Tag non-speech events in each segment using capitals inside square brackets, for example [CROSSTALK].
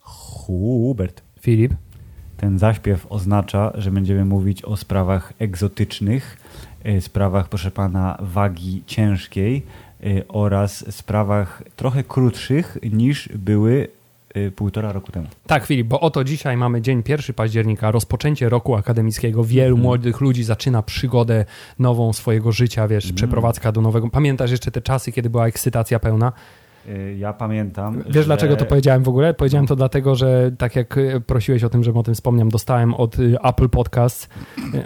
Hubert. Filip. Ten zaśpiew oznacza, że będziemy mówić o sprawach egzotycznych, y, sprawach, proszę pana, wagi ciężkiej y, oraz sprawach trochę krótszych niż były półtora roku temu. Tak, Filip, bo oto dzisiaj mamy dzień 1 października, rozpoczęcie roku akademickiego. Wielu Mhm. młodych ludzi zaczyna przygodę nową swojego życia, wiesz, Mhm. przeprowadzka do nowego. Pamiętasz jeszcze te czasy, kiedy była ekscytacja pełna? Y, Ja pamiętam. Wiesz że... dlaczego to powiedziałem w ogóle? Powiedziałem to dlatego, że tak jak y, prosiłeś o tym, żebym o tym wspomniał, dostałem od y, Apple Podcast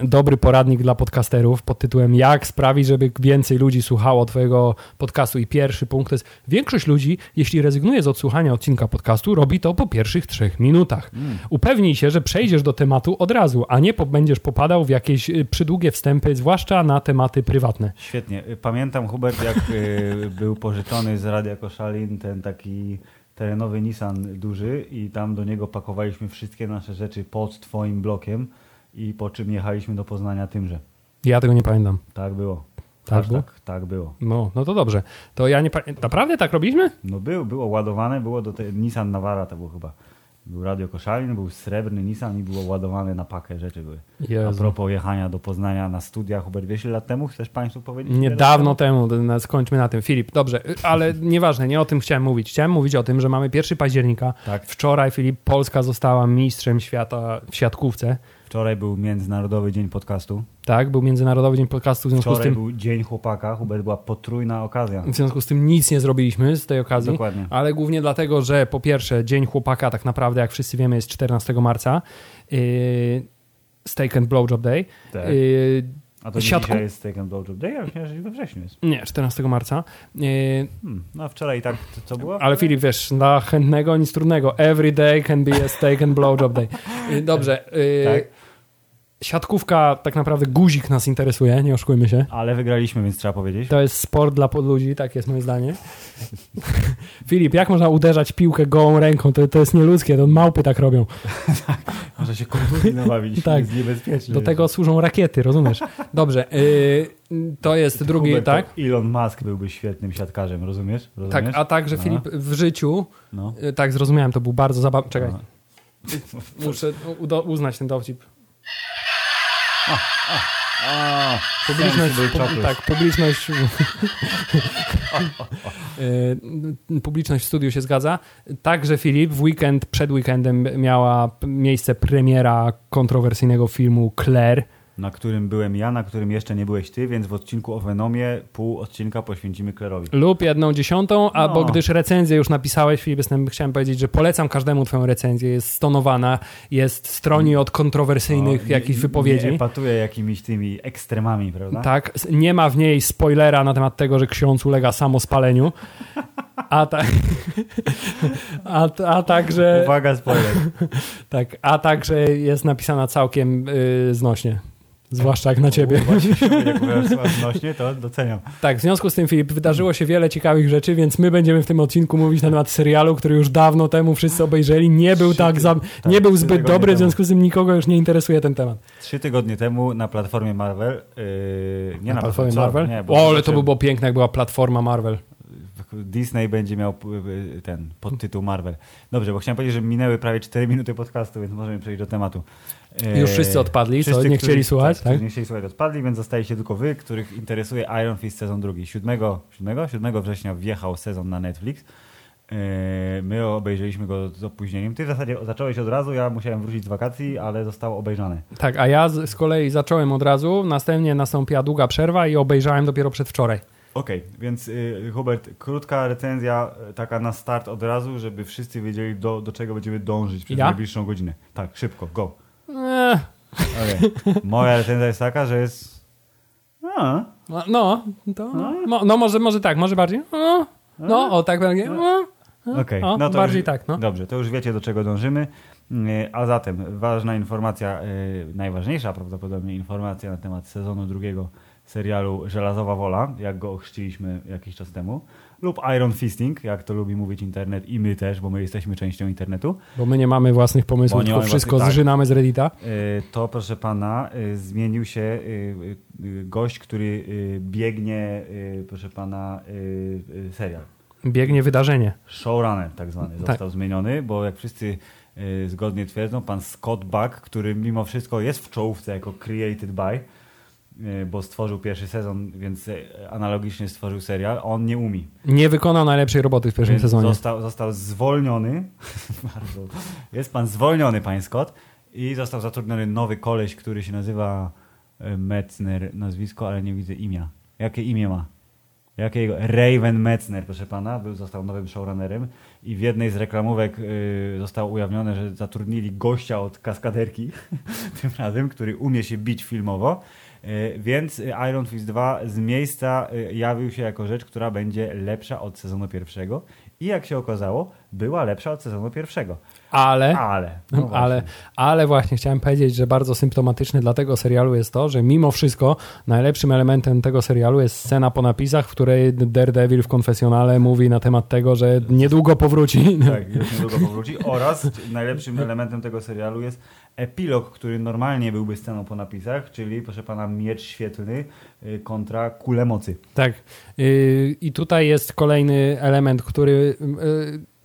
dobry poradnik dla podcasterów pod tytułem Jak sprawić, żeby więcej ludzi słuchało twojego podcastu. I pierwszy punkt to jest większość ludzi, jeśli rezygnuje z odsłuchania odcinka podcastu, robi to po pierwszych trzech minutach. Mm. Upewnij się, że przejdziesz do tematu od razu, a nie będziesz popadał w jakieś przydługie wstępy, zwłaszcza na tematy prywatne. Świetnie. Pamiętam, Hubert, jak był pożyczony z Radia Ten taki terenowy Nissan duży i tam do niego pakowaliśmy wszystkie nasze rzeczy pod twoim blokiem i po czym jechaliśmy do Poznania tymże. Ja tego nie pamiętam. Tak było. Tak Aż było? Tak, tak było. No, no to dobrze. To ja nie pamiętam. Naprawdę tak robiliśmy? No był, było ładowane, było do tej Nissan Navara to był chyba. Był Radio Koszalin, był srebrny Nissan i było ładowane na pakę rzeczy były. A Jezu. propos jechania do Poznania na studiach, Hubert, wiesz ile lat temu? Chcesz Państwu powiedzieć? ile Nie lat dawno temu, skończmy na tym. Filip, dobrze, y, ale [LAUGHS] nieważne, nie o tym chciałem mówić. Chciałem mówić o tym, że mamy 1 października. Tak. Wczoraj, Filip, Polska została mistrzem świata w siatkówce. Wczoraj był Międzynarodowy Dzień Podcastu. Tak, był Międzynarodowy Dzień Podcastu, w związku z Wczoraj tym... był Dzień Chłopaka. Hubert była potrójna okazja. W związku z tym nic nie zrobiliśmy z tej okazji, Dokładnie. ale głównie dlatego, że po pierwsze Dzień Chłopaka tak naprawdę, jak wszyscy wiemy, jest 14 marca. Yy, Steak and Blowjob Day. Tak. Yy, A to siatku- dzisiaj jest Steak and Blowjob Day? Ja myślałem, że we wrześniu jest. nie, 14 marca. Yy, Hmm. No a wczoraj tak, to, co było? Ale Filip, wiesz, dla chętnego nic trudnego. Every day can be a steak and blowjob day. Dobrze. y, Tak. Siatkówka, tak naprawdę guzik nas interesuje, nie oszukujmy się. Ale wygraliśmy, więc trzeba powiedzieć. To jest sport dla podludzi, tak jest moje zdanie. [LAUGHS] Filip, jak można uderzać piłkę gołą ręką? To, to jest nieludzkie, to małpy tak robią. [LAUGHS] Może się kontuzji nabawić, Tak. jest niebezpieczne. Do tego służą rakiety, rozumiesz? Dobrze. y, to jest drugi, Hubert, tak? Elon Musk byłby świetnym siatkarzem, rozumiesz? rozumiesz? Tak, a także No. Filip w życiu, No. y, tak zrozumiałem, to był bardzo zabawny. Czekaj, No. muszę uznać ten dowcip. A, Publiczność, sensible pu, chocolate. tak, publiczność, Y, [LAUGHS] publiczność w studiu się zgadza. Także Filip, w weekend, przed weekendem miała miejsce premiera kontrowersyjnego filmu Claire. Na którym byłem ja, na którym jeszcze nie byłeś ty, więc w odcinku o Venomie pół odcinka poświęcimy Klerowi. lub jedną dziesiątą, albo No. gdyż recenzję już napisałeś, Filip, jestem, chciałem powiedzieć, że polecam każdemu twoją recenzję, jest stonowana, jest stroni od kontrowersyjnych No, jakichś wypowiedzi. Nie epatuje jakimiś tymi ekstremami, prawda? Tak, nie ma w niej spoilera na temat tego, że ksiądz ulega samospaleniu. A, tak, [LAUGHS] a, a także Uwaga, spoiler. [LAUGHS] tak, a także jest napisana całkiem y, znośnie. Zwłaszcza jak na ciebie. [LAUGHS] Odnośnie, to doceniam. Tak, w związku z tym, Filip, wydarzyło się wiele ciekawych rzeczy, więc my będziemy w tym odcinku mówić na temat serialu, który już dawno temu wszyscy obejrzeli. Nie był tak, za, tak, nie był zbyt dobry, w temu. związku z tym nikogo już nie interesuje ten temat. Trzy tygodnie temu na platformie Marvel, yy, nie na, platformie co? Marvel? Nie, o, ale to zobaczyłem, by było piękne, jak była platforma Marvel. Disney będzie miał yy, ten podtytuł Marvel. Dobrze, bo chciałem powiedzieć, że minęły prawie 4 minuty podcastu, więc możemy przejść do tematu. Już wszyscy odpadli, co? Nie chcieli słuchać, którzy tak? Nie chcieli słuchać, odpadli, więc zostajecie tylko wy, których interesuje Iron Fist sezon drugi. 7, 7, 7 września wjechał sezon na Netflix. Yy, My obejrzeliśmy go z opóźnieniem. Ty w zasadzie zacząłeś od razu, ja musiałem wrócić z wakacji, ale zostało obejrzane. Tak, a ja z, kolei zacząłem od razu, następnie nastąpiła długa przerwa i obejrzałem dopiero przedwczoraj. Okej, więc y, Hubert, krótka recenzja y, taka na start od razu, żeby wszyscy wiedzieli do, do czego będziemy dążyć przez Ja? najbliższą godzinę. Tak, szybko, go. Eee, Okej. Moja recenzja jest taka, że jest... A, no, no, to, no, no może, może tak, może bardziej. No, no o tak będzie. No, Okej, o, no to bardziej już, tak, no. Dobrze, to już wiecie do czego dążymy. Y, A zatem ważna informacja, y, najważniejsza prawdopodobnie informacja na temat sezonu drugiego serialu Żelazowa Wola, jak go ochrzciliśmy jakiś czas temu. Lub Iron Fisting, jak to lubi mówić internet i my też, bo my jesteśmy częścią internetu. Bo my nie mamy własnych pomysłów, tylko wszystko własnych, zżynamy z Reddita. Y, to proszę pana, y, zmienił się y, gość, który biegnie, proszę pana, serial. Biegnie wydarzenie. Showrunner tak zwany tak. został tak. zmieniony, bo jak wszyscy zgodnie twierdzą, pan Scott Buck, który mimo wszystko jest w czołówce jako created by, E, bo stworzył pierwszy sezon, więc e, analogicznie stworzył serial, on nie umie. Nie wykonał najlepszej roboty w pierwszym więc sezonie. Został, został zwolniony. [LAUGHS] jest pan zwolniony, panie Scott. I został zatrudniony nowy koleś, który się nazywa e, Metzner, nazwisko, ale nie widzę imienia. Jakie imię ma? Jakiego? Raven Metzner, proszę pana, był, został nowym showrunnerem i w jednej z reklamówek y, zostało ujawnione, że zatrudnili gościa od kaskaderki, [LAUGHS] tym razem, który umie się bić filmowo E, więc Iron Fist 2 z miejsca e, jawił się jako rzecz, która będzie lepsza od sezonu pierwszego i jak się okazało, była lepsza od sezonu pierwszego. Ale, ale, no właśnie. ale, ale właśnie chciałem powiedzieć, że bardzo symptomatyczne dla tego serialu jest to, że mimo wszystko najlepszym elementem tego serialu jest scena po napisach, w której Daredevil w konfesjonale mówi na temat tego, że niedługo powróci. Tak, niedługo powróci oraz najlepszym elementem tego serialu jest epilog, który normalnie byłby sceną po napisach, czyli proszę pana miecz świetlny y, kontra kule mocy. Tak. Y, I tutaj jest kolejny element, który y,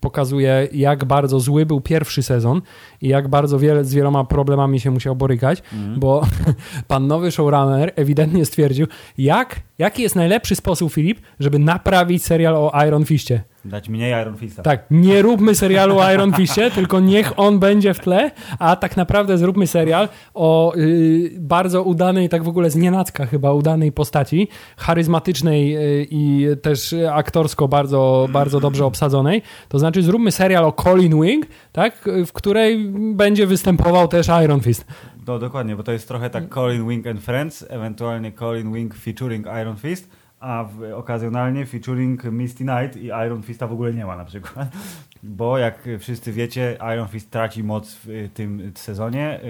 pokazuje, jak bardzo zły był pierwszy sezon i jak bardzo wiele, z wieloma problemami się musiał borykać, mm. bo [LAUGHS] pan nowy showrunner ewidentnie stwierdził, jak, jaki jest najlepszy sposób, Filip, żeby naprawić serial o Iron Fistie. Dać mniej Iron Fista. Tak, nie róbmy serialu o Iron Fistie, tylko niech on będzie w tle, a tak naprawdę zróbmy serial o y, bardzo udanej, tak w ogóle z nienacka chyba udanej postaci, charyzmatycznej y, i też aktorsko bardzo, bardzo dobrze obsadzonej. To znaczy zróbmy serial o Colin Wing, tak, w której będzie występował też Iron Fist. No dokładnie, bo to jest trochę tak Colin Wing and Friends, ewentualnie Colin Wing featuring Iron Fist a w, okazjonalnie featuring Misty Knight i Iron Fista w ogóle nie ma na przykład. [LAUGHS] Bo jak wszyscy wiecie, Iron Fist traci moc w tym sezonie.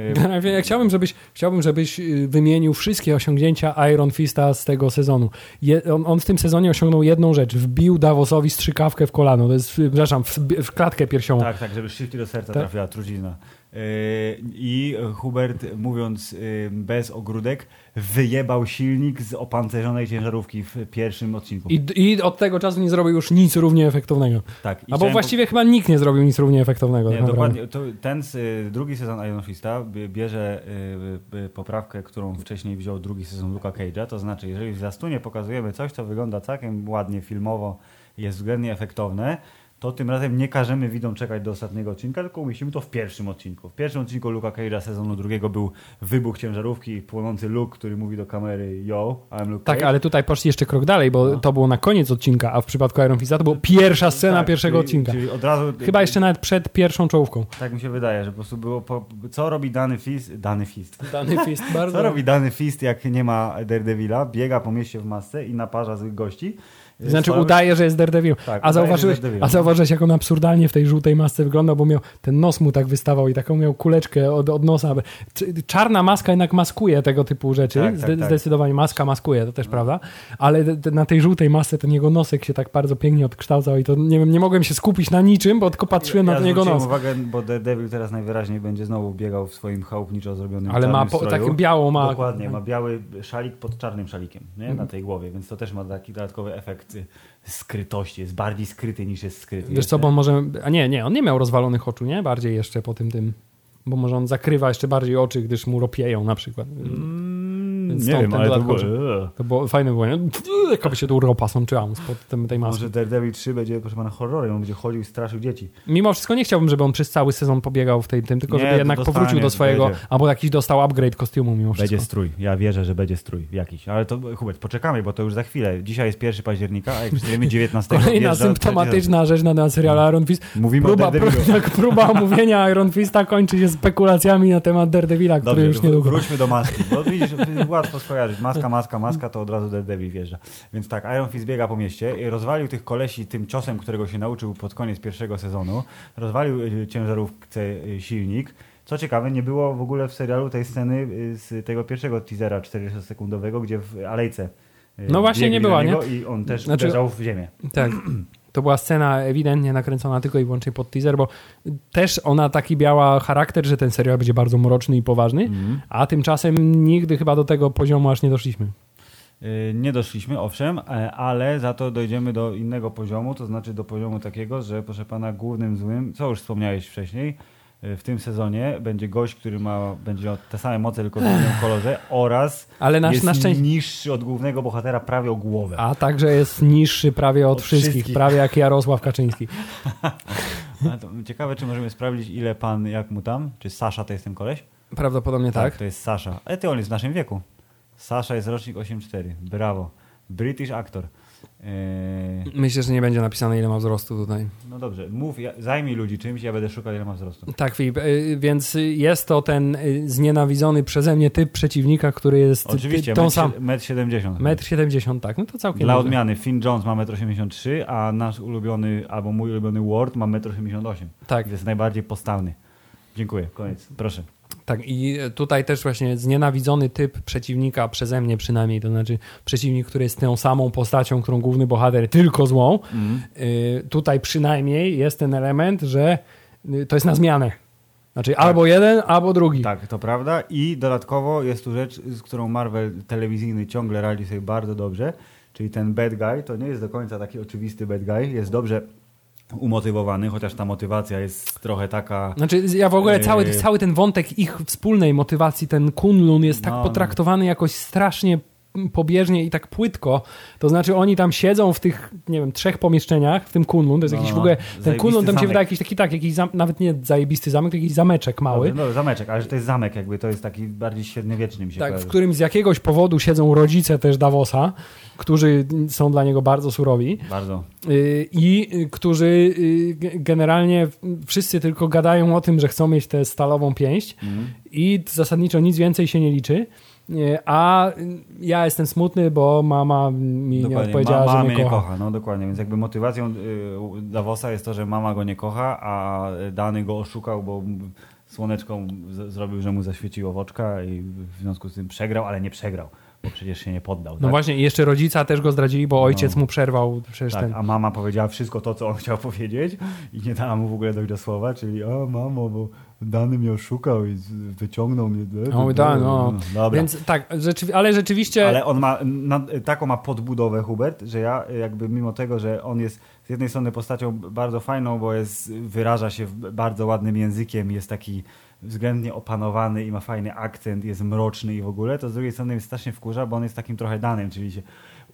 Ja chciałbym, żebyś, chciałbym, żebyś y, wymienił wszystkie osiągnięcia Iron Fista z tego sezonu. Je, on, on, w tym sezonie osiągnął jedną rzecz. Wbił Davosowi strzykawkę w kolano. To jest, przepraszam, w, w klatkę piersiową. Tak, tak, żeby szybciej do serca tak? trafiła trucizna. I Hubert, mówiąc y, bez ogródek, wyjebał silnik z opancerzonej ciężarówki w pierwszym odcinku. I, I, od tego czasu nie zrobił już nic równie efektownego. Tak. Albo właściwie po... chyba nikt nie zrobił nic równie efektownego. Nie, tak dokładnie. To, ten y, drugi sezon Iron Fista bierze y, poprawkę, którą wcześniej wziął drugi sezon Luka Cage'a. To znaczy, jeżeli w zastunie pokazujemy coś, co wygląda całkiem ładnie filmowo, jest względnie efektowne, to tym razem nie każemy widzom czekać do ostatniego odcinka, tylko umieścimy to w pierwszym odcinku. W pierwszym odcinku Luka Cage'a sezonu drugiego był wybuch ciężarówki płonący Luke, który mówi do kamery yo, I'm Luke Tak, ale tutaj poszli jeszcze krok dalej, bo no. to było na koniec odcinka, a w przypadku Iron Fista to była pierwsza scena tak, pierwszego czyli, odcinka. Czyli od razu... Chyba jeszcze nawet przed pierwszą czołówką. Tak mi się wydaje, że po prostu było po... co robi dany Fist, dany Fist. [LAUGHS] Dany Fist, bardzo. Co robi dany Fist, jak nie ma Daredevila, biega po mieście w masce i naparza złych gości znaczy udaje, że jest Daredevil. Tak, a, zauważyłeś, a zauważyłeś, jak on absurdalnie w tej żółtej masce wyglądał, bo miał ten nos mu tak wystawał i taką miał kuleczkę od, od nosa. Czarna maska jednak maskuje tego typu rzeczy. Tak, tak, tak. Zdecydowanie maska maskuje, to też no. prawda. Ale na tej żółtej masce ten jego nosek się tak bardzo pięknie odkształcał i to nie wiem, nie mogłem się skupić na niczym, bo tylko patrzyłem ja, na ten jego nos. uwagę, bo Daredevil teraz najwyraźniej będzie znowu biegał w swoim chałupniczo zrobionym Ale ma po, tak biało ma. Dokładnie, ma biały szalik pod czarnym szalikiem nie? na tej głowie, więc to też ma taki dodatkowy efekt skrytości, jest bardziej skryty niż jest skryty. Wiesz co, bo może, a nie, nie, on nie miał rozwalonych oczu, nie? Bardziej jeszcze po tym tym, bo może on zakrywa jeszcze bardziej oczy, gdyż mu ropieją na przykład. Mm nie wiem, ale to było... to było fajne było, nie? Jakaby się tu ropa sączyła spod tej maski. Może Daredevil 3 będzie, proszę pana, horrorem, on będzie chodził i straszył dzieci. Mimo wszystko nie chciałbym, żeby on przez cały sezon pobiegał w tej, tym, tylko nie, żeby jednak dostanie, powrócił do swojego, będzie. albo jakiś dostał upgrade kostiumu mimo wszystko. Będzie strój, ja wierzę, że będzie strój jakiś, ale to, Hubert, poczekamy, bo to już za chwilę. Dzisiaj jest 1 października, a jak przystajemy 19 [LAUGHS] Kolejna symptomatyczna rzecz na, na serial Iron Fist. Mówimy próba, o [LAUGHS] Daredevilu. próba omówienia Iron Fista kończy się spekulacjami na temat Daredevila, który Dobrze, już niedługo... wróćmy do maski, bo widzisz, [LAUGHS] łatwo skojarzyć. Maska maska, maska, to od razu Daredevil wjeżdża. Więc tak, Iron Fist biega po mieście i rozwalił tych kolesi tym ciosem, którego się nauczył pod koniec pierwszego sezonu. Rozwalił y, ciężarówce y, silnik. Co ciekawe, nie było w ogóle w serialu tej sceny y, z tego pierwszego teasera 40-sekundowego, gdzie w alejce No właśnie nie była, niego I on też Znaczy- uderzał w ziemię. Tak. [CLEARS THROAT] To była scena ewidentnie nakręcona tylko i wyłącznie pod teaser, bo też ona taki miała charakter, że ten serial będzie bardzo mroczny i poważny, Mhm. a tymczasem nigdy chyba do tego poziomu aż nie doszliśmy. Y, Nie doszliśmy, owszem, e, ale za to dojdziemy do innego poziomu, to znaczy do poziomu takiego, że proszę pana głównym złym, co już wspomniałeś wcześniej, w tym sezonie będzie gość, który ma, będzie miał te same moce, tylko w innym kolorze oraz Ale nasz, jest na szczęście... niższy od głównego bohatera prawie o głowę. A także jest niższy prawie od, Od wszystkich, wszystkich. prawie jak Jarosław Kaczyński. [LAUGHS] Ciekawe, czy możemy sprawdzić, ile pan, jak mu tam, czy Sasza to jest ten koleś? Prawdopodobnie tak. to jest Sasza. Ale ty on jest w naszym wieku. Sasza jest rocznik 8-4. Brawo. British aktor. Yy, Myślę, że nie będzie napisane ile ma wzrostu tutaj. No dobrze, mów, ja, zajmij ludzi czymś, ja będę szukał ile ma wzrostu. Tak, Filip, y, więc jest to ten y, znienawidzony przeze mnie typ przeciwnika, który jest Oczywiście, tą metr, sam. metr 70. Metr 70, tak, no to całkiem Dla dobrze. odmiany, Finn Jones ma 1,83 m, a nasz ulubiony, albo mój ulubiony Ward ma 1,88 m. Tak, Jest najbardziej postawny. Dziękuję, koniec. Proszę. Tak i tutaj też właśnie znienawidzony typ przeciwnika przeze mnie przynajmniej, to znaczy przeciwnik, który jest tą samą postacią, którą główny bohater, tylko złą. Y, tutaj przynajmniej jest ten element, że y, to jest na zmianę. Znaczy albo jeden, albo drugi. Tak, to prawda. I dodatkowo jest tu rzecz, z którą Marvel telewizyjny ciągle radzi sobie bardzo dobrze, czyli ten bad guy to nie jest do końca taki oczywisty bad guy, jest dobrze umotywowany, chociaż ta motywacja jest trochę taka... Znaczy, ja w ogóle cały, Yy. cały ten wątek ich wspólnej motywacji, ten Kunlun jest tak No, no. potraktowany jakoś strasznie pobieżnie i tak płytko. To znaczy oni tam siedzą w tych, nie wiem, trzech pomieszczeniach, w tym Kunlun, to jest No, jakiś no, w ogóle, no. ten Kunlun tam się wydaje jakiś taki, tak, jakiś zam, nawet nie zajebisty zamek, to jakiś zameczek mały. Dobrze, no, zameczek, ale że to jest zamek jakby, to jest taki bardziej średniowieczny mi się Tak, w kojarzy. którym z jakiegoś powodu siedzą rodzice też Davosa, którzy są dla niego bardzo surowi. Bardzo. Y, i y, którzy y, ge- generalnie wszyscy tylko gadają o tym, że chcą mieć tę stalową pięść Mhm. i zasadniczo nic więcej się nie liczy. A ja jestem smutny, bo mama mi nie Dokładnie. odpowiedziała, Ma, że mama mnie nie kocha. kocha. No dokładnie, więc jakby motywacją y, Davosa jest to, że mama go nie kocha, a Dany go oszukał, bo z- zrobił, że mu zaświeciło w oczka i w związku z tym przegrał, ale nie przegrał, bo przecież się nie poddał. No tak? właśnie, i jeszcze rodzica też go zdradzili, bo ojciec No. mu przerwał przecież Tak, ten. a mama powiedziała wszystko to, co on chciał [LAUGHS] powiedzieć i nie dała mu w ogóle dojść do słowa, czyli o mamo, bo Dany mnie oszukał i wyciągnął mnie. No, da, no. Dobra. Więc tak, rzeczywi- ale rzeczywiście. Ale on ma na, taką ma podbudowę Hubert, że ja jakby mimo tego, że on jest z jednej strony postacią bardzo fajną, bo jest, wyraża się bardzo ładnym językiem, jest taki względnie opanowany i ma fajny akcent, jest mroczny i w ogóle, to z drugiej strony jest strasznie wkurza, bo on jest takim trochę danym, czyli się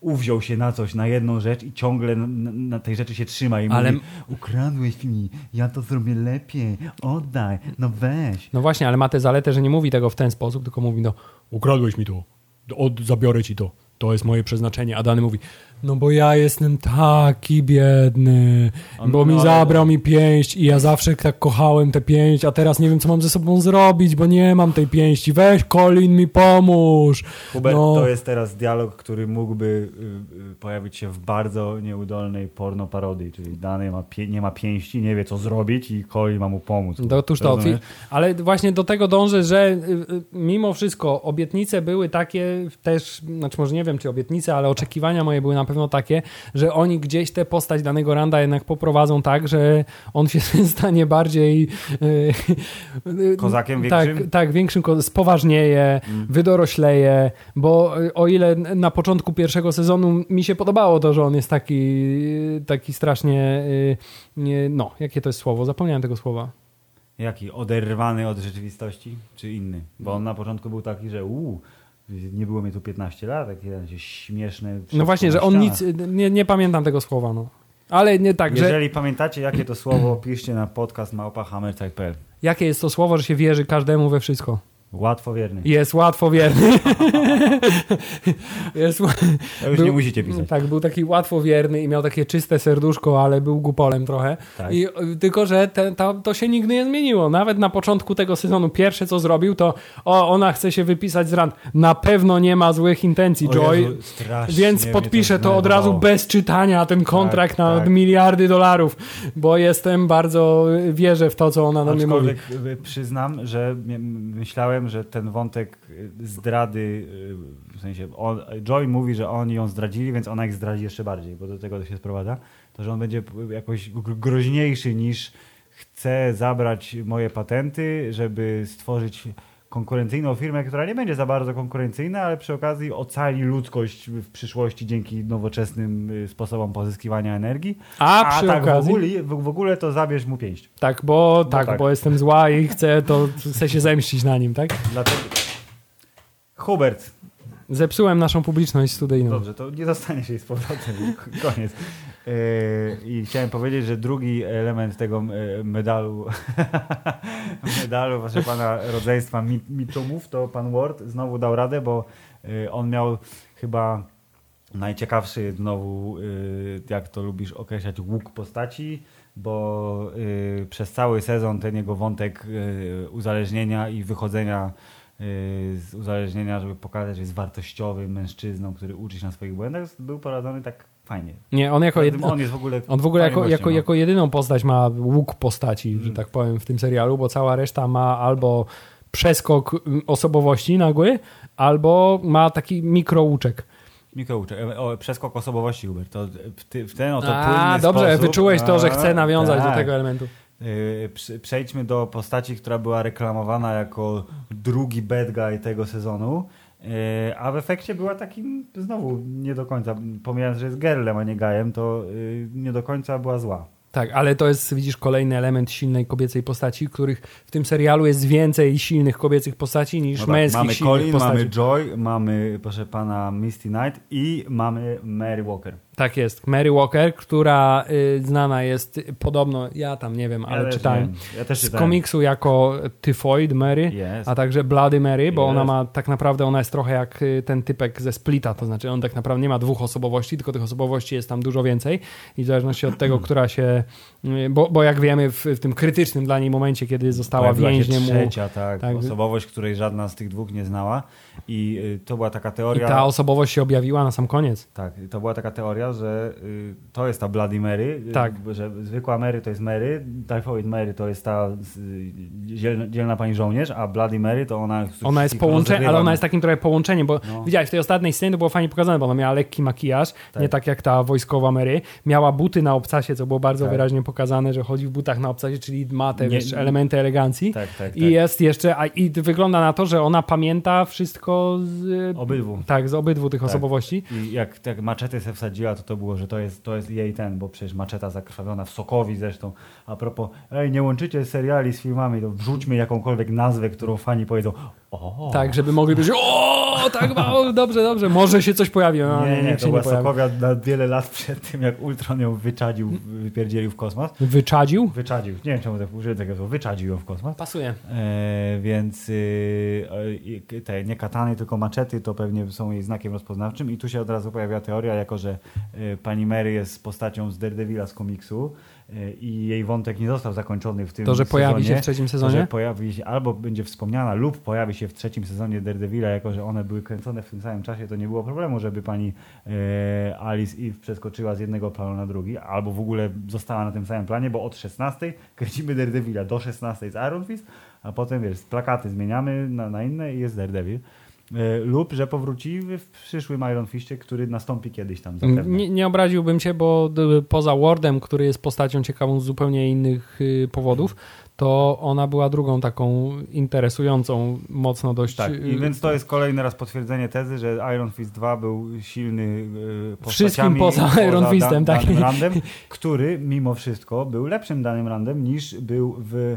uwziął się na coś, na jedną rzecz i ciągle na, na, na tej rzeczy się trzyma i Ale- mówi ukradłeś mi, ja to zrobię lepiej, oddaj, no weź. No właśnie, ale ma tę zaletę, że nie mówi tego w ten sposób, tylko mówi no, ukradłeś mi to, od, zabiorę ci to, to jest moje przeznaczenie, a Dany mówi, no bo ja jestem taki biedny, On- bo mi no, zabrał mi pięść i ja zawsze tak kochałem tę pięść, a teraz nie wiem, co mam ze sobą zrobić, bo nie mam tej pięści, weź Colin mi pomóż. Hubert, No. to jest teraz dialog, który mógłby y, y, pojawić się w bardzo nieudolnej porno parodii, czyli dany ma nie ma pięści, nie wie co zrobić i Coli ma mu pomóc. No, Otóż to, Rozumiesz? ale właśnie do tego dążę, że y, mimo wszystko obietnice były takie też, znaczy może nie wiem czy obietnice, ale oczekiwania moje były na pewno takie, że oni gdzieś tę postać danego Randa jednak poprowadzą tak, że on się [LAUGHS] stanie bardziej y, Kozakiem tak, większym? tak, większym, ko- spoważnieje, Mm. wydorośleje, bo y, o ile na początku pierwszego sezonu mi się podobało to, że on jest taki, taki strasznie, nie- no, jakie to jest słowo? Zapomniałem tego słowa. Jaki? Oderwany od rzeczywistości? Czy inny? Bo on na początku był taki, że uuu, nie było mnie tu 15 lat, takie śmieszne... No właśnie, że on nic, nie, nie pamiętam tego słowa, no. Ale nie tak, że Jeżeli pamiętacie, jakie to słowo, piszcie na podcast małpahammer.pl. jakie jest to słowo, że się wierzy każdemu we wszystko. Łatwowierny. Jest łatwowierny. [LAUGHS] jest, To już był- nie musicie pisać. Tak, był taki łatwowierny i miał takie czyste serduszko, ale był gupolem trochę. Tak. I, y, tylko, że te, to, to się nigdy nie zmieniło. Nawet na początku tego sezonu pierwsze co zrobił to o, ona chce się wypisać z rand. Na pewno nie ma złych intencji, O Joy. Jezu, Więc podpiszę to od razu bez czytania, ten kontrakt Tak, na tak. miliardy dolarów, bo jestem bardzo, wierzę w to, co ona do mnie mówi. Y, przyznam, że myślałem, że ten wątek y, zdrady, y, w sensie on, Joy mówi, że oni ją zdradzili, więc ona ich zdradzi jeszcze bardziej, bo do tego to się sprowadza, to że on będzie jakoś gr- groźniejszy niż chce zabrać moje patenty, żeby stworzyć konkurencyjną firmę, która nie będzie za bardzo konkurencyjna, ale przy okazji ocali ludzkość w przyszłości dzięki nowoczesnym y, sposobom pozyskiwania energii. A, przy tak okazji, w, ogóle, w, ogóle to zabierz mu pięść. tak, bo, tak, tak. bo jestem zła i chcę, to chcę się zemścić na nim, tak? Dlatego... Hubert, Zepsułem naszą publiczność studyjną. Dobrze, to nie zostanie się z powrotem. Koniec. Yy, I chciałem powiedzieć, że drugi element tego e, medalu, [LAUGHS] medalu, proszę pana, rodzeństwa mi- Mitchumów, to pan Ward znowu dał radę, bo yy, on miał chyba najciekawszy znowu, yy, jak to lubisz określać, łuk postaci, bo przez cały sezon ten jego wątek uzależnienia i wychodzenia z uzależnienia, żeby pokazać, że jest wartościowym mężczyzną, który uczy się na swoich błędach, był prowadzony tak fajnie. Nie, on jako, jed... On jest w ogóle on w ogóle jako, gościem, jako, no. jako jedyną postać ma łuk postaci, że Mm. tak powiem, w tym serialu, bo cała reszta ma albo przeskok mm, osobowości nagły, albo ma taki mikrouczek. Mikrouczek, e, o, przeskok osobowości Hubert, to w, ty, w ten oto A, dobrze, sposób, wyczułeś to, że chcę A, nawiązać do tak. tego elementu. Przy- Przejdźmy do postaci, która była reklamowana jako drugi bad guy tego sezonu, a w efekcie była takim, znowu nie do końca, pomijając, że jest gerlem, a nie gajem, to yy, nie do końca była zła. Tak, ale to jest, widzisz, kolejny element silnej kobiecej postaci, których w tym serialu jest więcej silnych kobiecych postaci niż No tak, męskich mamy silnych Colin, postaci. mamy Joy, mamy, proszę pana, Misty Knight i mamy Mary Walker. Tak jest. Mary Walker, która y, znana jest podobno, ja tam nie wiem, ale też czytałem. Ja też z czytałem. komiksu jako Typhoid Mary, Jest. a także Bloody Mary, bo Jest. ona ma tak naprawdę, ona jest trochę jak y, ten typek ze Splita, to znaczy on tak naprawdę nie ma dwóch osobowości, tylko tych osobowości jest tam dużo więcej i w zależności od tego, która się, y, bo, bo jak wiemy w, w tym krytycznym dla niej momencie, kiedy została Pojawiła się więźniem mu trzecia, tak, tak. osobowość, której żadna z tych dwóch nie znała i y, to była taka i teoria... ta osobowość się objawiła na sam koniec. Tak, to była taka teoria, że y, to jest ta Bloody Mary, y, Tak. że zwykła Mary to jest Mary, Typhoid Mary to jest ta y, dzielna, dzielna pani żołnierz, a Bloody Mary to ona... Ona jest połączeniem, ale ona jest takim trochę połączeniem, bo No. widziałeś w tej ostatniej scenie to było fajnie pokazane, bo ona miała lekki makijaż, Tak. nie tak jak ta wojskowa Mary. Miała buty na obcasie, co było bardzo Tak. wyraźnie pokazane, że chodzi w butach na obcasie, czyli ma te Nie- wiesz, elementy elegancji. Tak, tak, tak. I jest jeszcze, a, i wygląda na to, że ona pamięta wszystko z, Obydwu. tak, z obydwu tych Tak. osobowości. I jak, jak maczety se wsadziła, to było, że to jest, to jest jej ten, bo przecież maczeta zakrwawiona w Sokowi zresztą. A propos, ej, nie łączycie seriali z filmami, to wrzućmy jakąkolwiek nazwę, którą fani powiedzą, o, Tak, żeby mogli powiedzieć, o, tak, o, dobrze, dobrze, może się coś pojawi. No, nie, nie, to była. Sokowia na wiele lat przed tym, jak Ultron ją wyczadził, wypierdzielił w kosmos. Wyczadził? Wyczadził, nie wiem czemu tak użyłem tego słowa, wyczadził ją w kosmos. Pasuje. E, więc e, te nie katany, tylko maczety to pewnie są jej znakiem rozpoznawczym i tu się od razu pojawia teoria, jako że e, pani Mary jest postacią z Daredevila z komiksu i jej wątek nie został zakończony w tym To, że pojawi sezonie, się w trzecim to, sezonie? że pojawi się, albo będzie wspomniana lub pojawi się w trzecim sezonie Daredevila, jako że one były kręcone w tym samym czasie, to nie było problemu, żeby pani e, Alice Eve przeskoczyła z jednego planu na drugi, albo w ogóle została na tym samym planie, bo od 16 kręcimy Daredevila, do 16 jest Iron Fist, a potem wiesz, plakaty zmieniamy na, na inne i jest Daredevil. E, lub, że powróci w przyszłym Iron Fistie, który nastąpi kiedyś tam zapewne. Nie, nie obraziłbym cię, bo poza Wardem, który jest postacią ciekawą z zupełnie innych y, powodów, to ona była drugą taką interesującą mocno dość. Tak, i y, więc to jest kolejny raz potwierdzenie tezy, że Iron Fist 2 był silny Wszystkim postaciami poza Iron Fistem, tak. Danym Randem, który mimo wszystko był lepszym danym Randem niż był w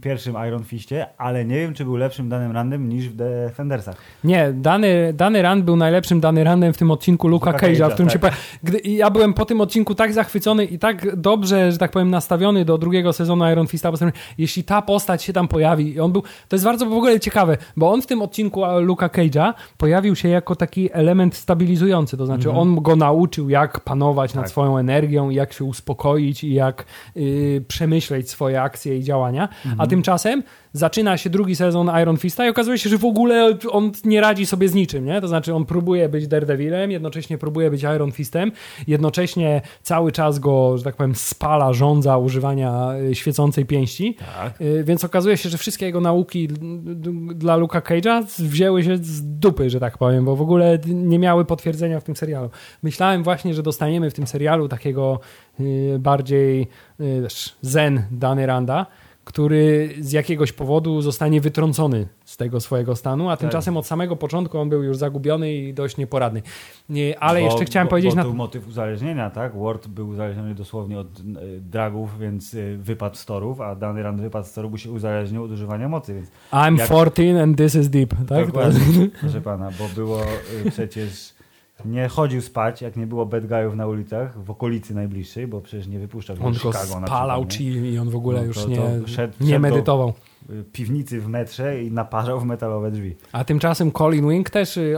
pierwszym Iron Fistie, ale nie wiem, czy był lepszym danym Randem niż w Defendersach. Nie, Dany, Dany Rand był najlepszym Dany Randem w tym odcinku Luka Luka Cage'a, w którym tak. się gdy, Ja byłem po tym odcinku tak zachwycony i tak dobrze, że tak powiem, nastawiony do drugiego sezonu Iron Fista, bo jeśli ta postać się tam pojawi i on był, to jest bardzo w ogóle ciekawe, bo on w tym odcinku Luka Cage'a pojawił się jako taki element stabilizujący, to znaczy on go nauczył, jak panować nad Tak. swoją energią, jak się uspokoić i jak y, przemyśleć swoje akcje i działania, A tymczasem zaczyna się drugi sezon Iron Fista i okazuje się, że w ogóle on nie radzi sobie z niczym, nie? To znaczy on próbuje być Daredevilem, jednocześnie próbuje być Iron Fistem, jednocześnie cały czas go, że tak powiem, spala żądza używania y, świecącej pięści. Tak. Y, Więc okazuje się, że wszystkie jego nauki dla Luka Cage'a wzięły się z dupy, że tak powiem, bo w ogóle nie miały potwierdzenia w tym serialu. Myślałem właśnie, że dostaniemy w tym serialu takiego y, bardziej zen Dany Randa, który z jakiegoś powodu zostanie wytrącony z tego swojego stanu, a tymczasem od samego początku on był już zagubiony i dość nieporadny. Nie, Ale Bo- jeszcze chciałem bo, powiedzieć bo na... to był motyw uzależnienia, tak? Ward był uzależniony dosłownie od y, dragów, więc y, wypadł z torów, a dany rand wypadł z torów, bo się uzależnił od używania mocy, więc I'm jak- 14 and this is deep, tak? Dokładnie, [LAUGHS] proszę pana, bo było y, przecież nie chodził spać, jak nie było bad guyów na ulicach, w okolicy najbliższej, bo przecież nie wypuszczał się On do go Chicago na spalał przykład, nie? chill i on w ogóle No już to- nie, to nie szedł do- medytował. Y, piwnicy w metrze i naparzał w metalowe drzwi. A tymczasem Colin Wing też, y,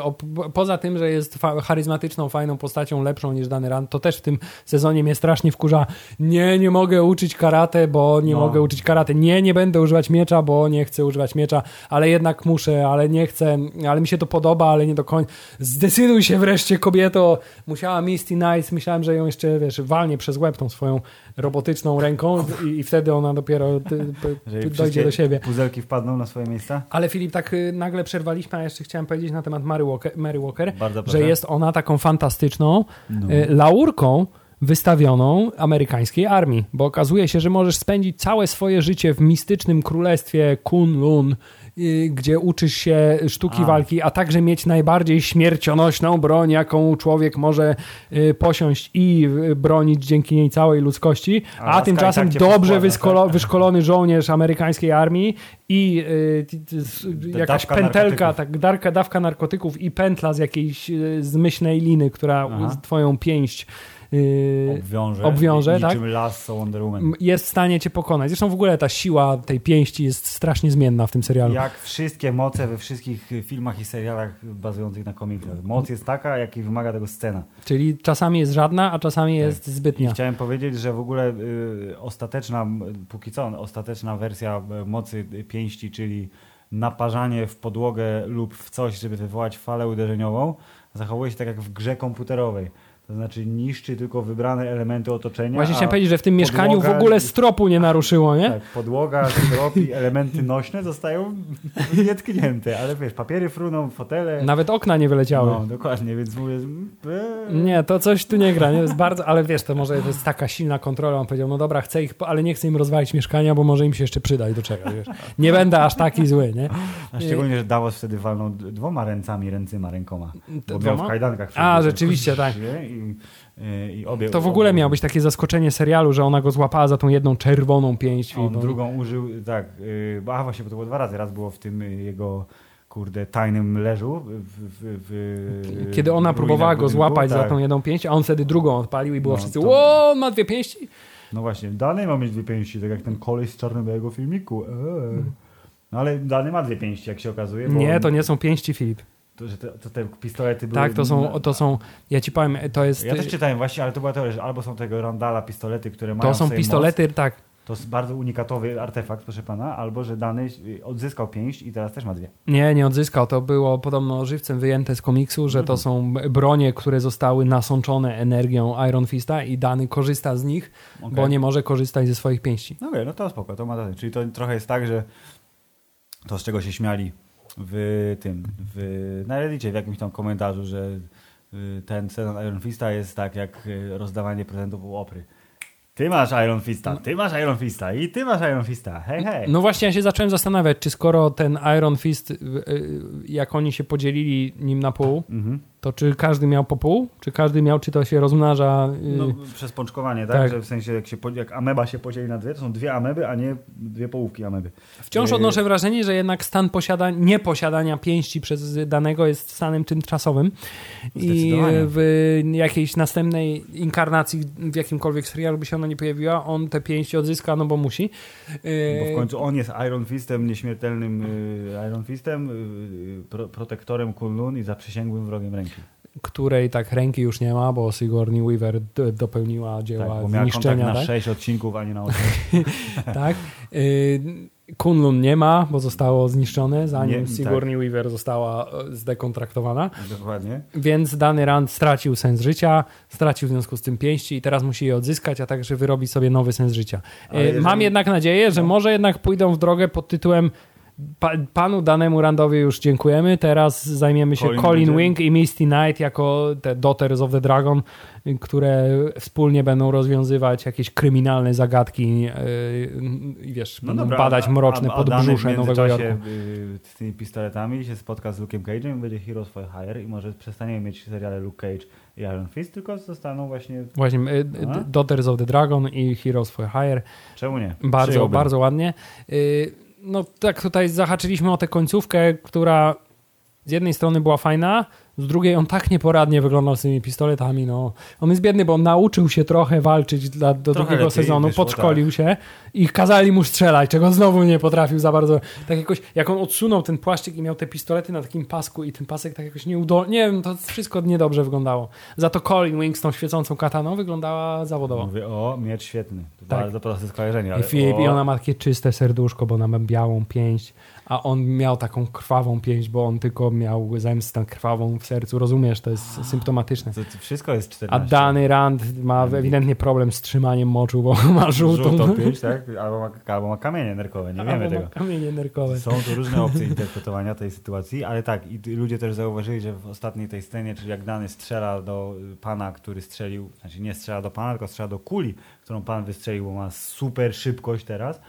poza tym, że jest charyzmatyczną, fajną postacią, lepszą niż Dany Rand, to też w tym sezonie mnie strasznie wkurza. Nie, nie mogę uczyć karate, bo nie No. mogę uczyć karate. Nie, nie będę używać miecza, bo nie chcę używać miecza, ale jednak muszę, ale nie chcę, ale mi się to podoba, ale nie do końca. Zdecyduj się wreszcie, kobieto. Musiała Misty Knights, myślałem, że ją jeszcze, wiesz, walnie przez łeb tą swoją robotyczną ręką i, i wtedy ona dopiero [LAUGHS] dojdzie do siebie. Puzelki wpadną na swoje miejsca. Ale Filip, tak y, nagle przerwaliśmy, a jeszcze chciałem powiedzieć na temat Mary Walker, Mary Walker że jest ona taką fantastyczną No. y, laurką wystawioną amerykańskiej armii, bo okazuje się, że możesz spędzić całe swoje życie w mistycznym królestwie Kunlun, gdzie uczysz się sztuki A. walki, a także mieć najbardziej śmiercionośną broń, jaką człowiek może y, posiąść i y, bronić dzięki niej całej ludzkości, A a, tymczasem tak cię dobrze wyszkolo, tak? wyszkolony żołnierz amerykańskiej armii i y, jakaś dawka pętelka, narkotyków. tak, darka, dawka narkotyków i pętla z jakiejś y, zmyślnej liny, która Aha. twoją pięść y, Obwiąże, obwiąże, tak? lasso Wonder Woman. jest w stanie cię pokonać. Zresztą w ogóle ta siła tej pięści jest strasznie zmienna w tym serialu. Jak wszystkie moce we wszystkich filmach i serialach bazujących na komiksach. Moc jest taka, jakiej wymaga tego scena. Czyli czasami jest żadna, a czasami jest Tak. I zbytnia. chciałem powiedzieć, że w ogóle y, ostateczna, póki co, ostateczna wersja mocy pięści, czyli naparzanie w podłogę lub w coś, żeby wywołać falę uderzeniową, zachowuje się tak jak w grze komputerowej. To znaczy niszczy tylko wybrane elementy otoczenia. Właśnie chciałem powiedzieć, że w tym mieszkaniu w ogóle stropu nie naruszyło, nie? Tak, podłoga, strop i elementy nośne zostają [LAUGHS] nietknięte, ale wiesz, papiery fruną, fotele. Nawet okna nie wyleciały. No, dokładnie, więc mówię. Nie, to coś tu nie gra, nie? Jest bardzo, ale wiesz, to może to jest taka silna kontrola. On powiedział, no dobra, chcę ich, ale nie chcę im rozwalić mieszkania, bo może im się jeszcze przydać do czegoś, wiesz. Nie będę aż taki zły, nie? A szczególnie, że Davos wtedy walnął dwoma ręcami, ręcyma, rękoma. Bo dwoma? miał w kajdankach. A, rzeczywiście, tak. I, i, obie, To w ogóle obie- miało być takie zaskoczenie serialu, że ona go złapała za tą jedną czerwoną pięść. A on bo- drugą użył, tak, yy, a właśnie, bo to było dwa razy. Raz było w tym y, jego, kurde, tajnym leżu. W, w, w, Kiedy ona próbowała go budynku, złapać za tak. tą jedną pięść, a on wtedy drugą odpalił i było No, wszyscy, to- ło, ma dwie pięści? No właśnie, Dany ma mieć dwie pięści, tak jak ten koleś z czarno-białego filmiku. Eee. No ale Dany ma dwie pięści, jak się okazuje. Nie, to nie są pięści, Filip. To, że te, to te pistolety były... Tak, to są, to są, ja ci powiem, to jest, Ja też czytałem właśnie, ale to była teoria, że albo są tego Randala pistolety, które mają to są pistolety, tak, Moc, to jest bardzo unikatowy artefakt, proszę pana, albo że Dany odzyskał pięść i teraz też ma dwie. Nie, nie odzyskał. To było podobno żywcem wyjęte z komiksu, że to Mhm. są bronie, które zostały nasączone energią Iron Fista i Dany korzysta z nich, Okej. bo nie może korzystać ze swoich pięści. No okej, no to spoko, to ma. Czyli to trochę jest tak, że to z czego się śmiali w tym, w, na Reddicie w jakimś tam komentarzu, że y, ten sezon Iron Fista jest tak jak y, rozdawanie prezentów u Opry. Ty masz Iron Fista, ty masz Iron Fista i ty masz Iron Fista, hej hej. No właśnie, ja się zacząłem zastanawiać, czy skoro ten Iron Fist, y, jak oni się podzielili nim na pół, Mhm. To czy każdy miał po pół? Czy każdy miał, czy to się rozmnaża? y, No, przez pączkowanie, tak? tak. Że w sensie jak, się, jak ameba się podzieli na dwie, to są dwie ameby, a nie dwie połówki ameby. Wciąż y- odnoszę wrażenie, że jednak stan posiada, nieposiadania pięści przez danego jest stanem tymczasowym i w jakiejś następnej inkarnacji w jakimkolwiek serialu by się ona nie pojawiła, on te pięści odzyska, no bo musi. Bo w końcu on jest Iron Fistem, nieśmiertelnym y, Iron Fistem, y, pro, protektorem Kunlun i zaprzysięgłym wrogiem ręki. Której tak ręki już nie ma, bo Sigourney Weaver dopełniła Tak, dzieła bo miała kontakt zniszczenia. na Tak? sześć odcinków, a nie na osiem. [LAUGHS] tak? Yy, Kunlun nie ma, bo zostało zniszczone, zanim Nie, Sigourney tak. Weaver została e, zdekontraktowana. Dokładnie. Więc dany Rand stracił sens życia, stracił w związku z tym pięści i teraz musi je odzyskać, a także wyrobi sobie nowy sens życia. E, jeżeli- Mam jednak nadzieję, że No. może jednak pójdą w drogę pod tytułem pa, panu danemu Randowi już dziękujemy, teraz zajmiemy się Colin Colin, Wing i Misty Knight jako te Daughters of the Dragon, które wspólnie będą rozwiązywać jakieś kryminalne zagadki yy, i wiesz, No będą badać a- mroczne a- a podbrzusze w Nowego Jorku. y, z tymi pistoletami się spotka z Luke'em Cage'em i będzie Heroes for Hire i może przestaniemy mieć seriale Luke Cage i Iron Fist, tylko zostaną właśnie... Właśnie, y, A? y, Daughters of the Dragon i Heroes for Hire. Czemu nie? Bardzo, Przyjąłbym. bardzo ładnie. Y, No tak tutaj zahaczyliśmy o tę końcówkę, która z jednej strony była fajna, z drugiej on tak nieporadnie wyglądał z tymi pistoletami. No. On jest biedny, bo on nauczył się trochę walczyć dla, do Trochę drugiego sezonu, wyszło, podszkolił się i kazali mu strzelać, czego znowu nie potrafił za bardzo. Tak jakoś, jak on odsunął ten płaszczyk i miał te pistolety na takim pasku i ten pasek tak jakoś nieudolnie, nie wiem, to wszystko niedobrze wyglądało. Za to Colin Wing z tą świecącą kataną wyglądała zawodowo. Mówię, o, miecz świetny. To Tak. Bardzo proste skojarzenie, I, ale I ona ma takie czyste serduszko, bo ona ma białą pięść, a on miał taką krwawą pięść, bo on tylko miał zemstę krwawą w sercu. Rozumiesz, to jest symptomatyczne. to, to wszystko jest A 14. Dany Rand ma ewidentnie problem z trzymaniem moczu, bo ma żółtą. Żółtą pięć, tak? Albo ma, albo ma kamienie nerkowe, nie wiemy tego. kamienie nerkowe. Są tu różne opcje [LAUGHS] interpretowania tej sytuacji, ale tak, i ludzie też zauważyli, że w ostatniej tej scenie, czyli jak Dany strzela do y, pana, który strzelił, znaczy nie strzela do pana, tylko strzela do kuli, którą pan wystrzelił, bo ma super szybkość teraz,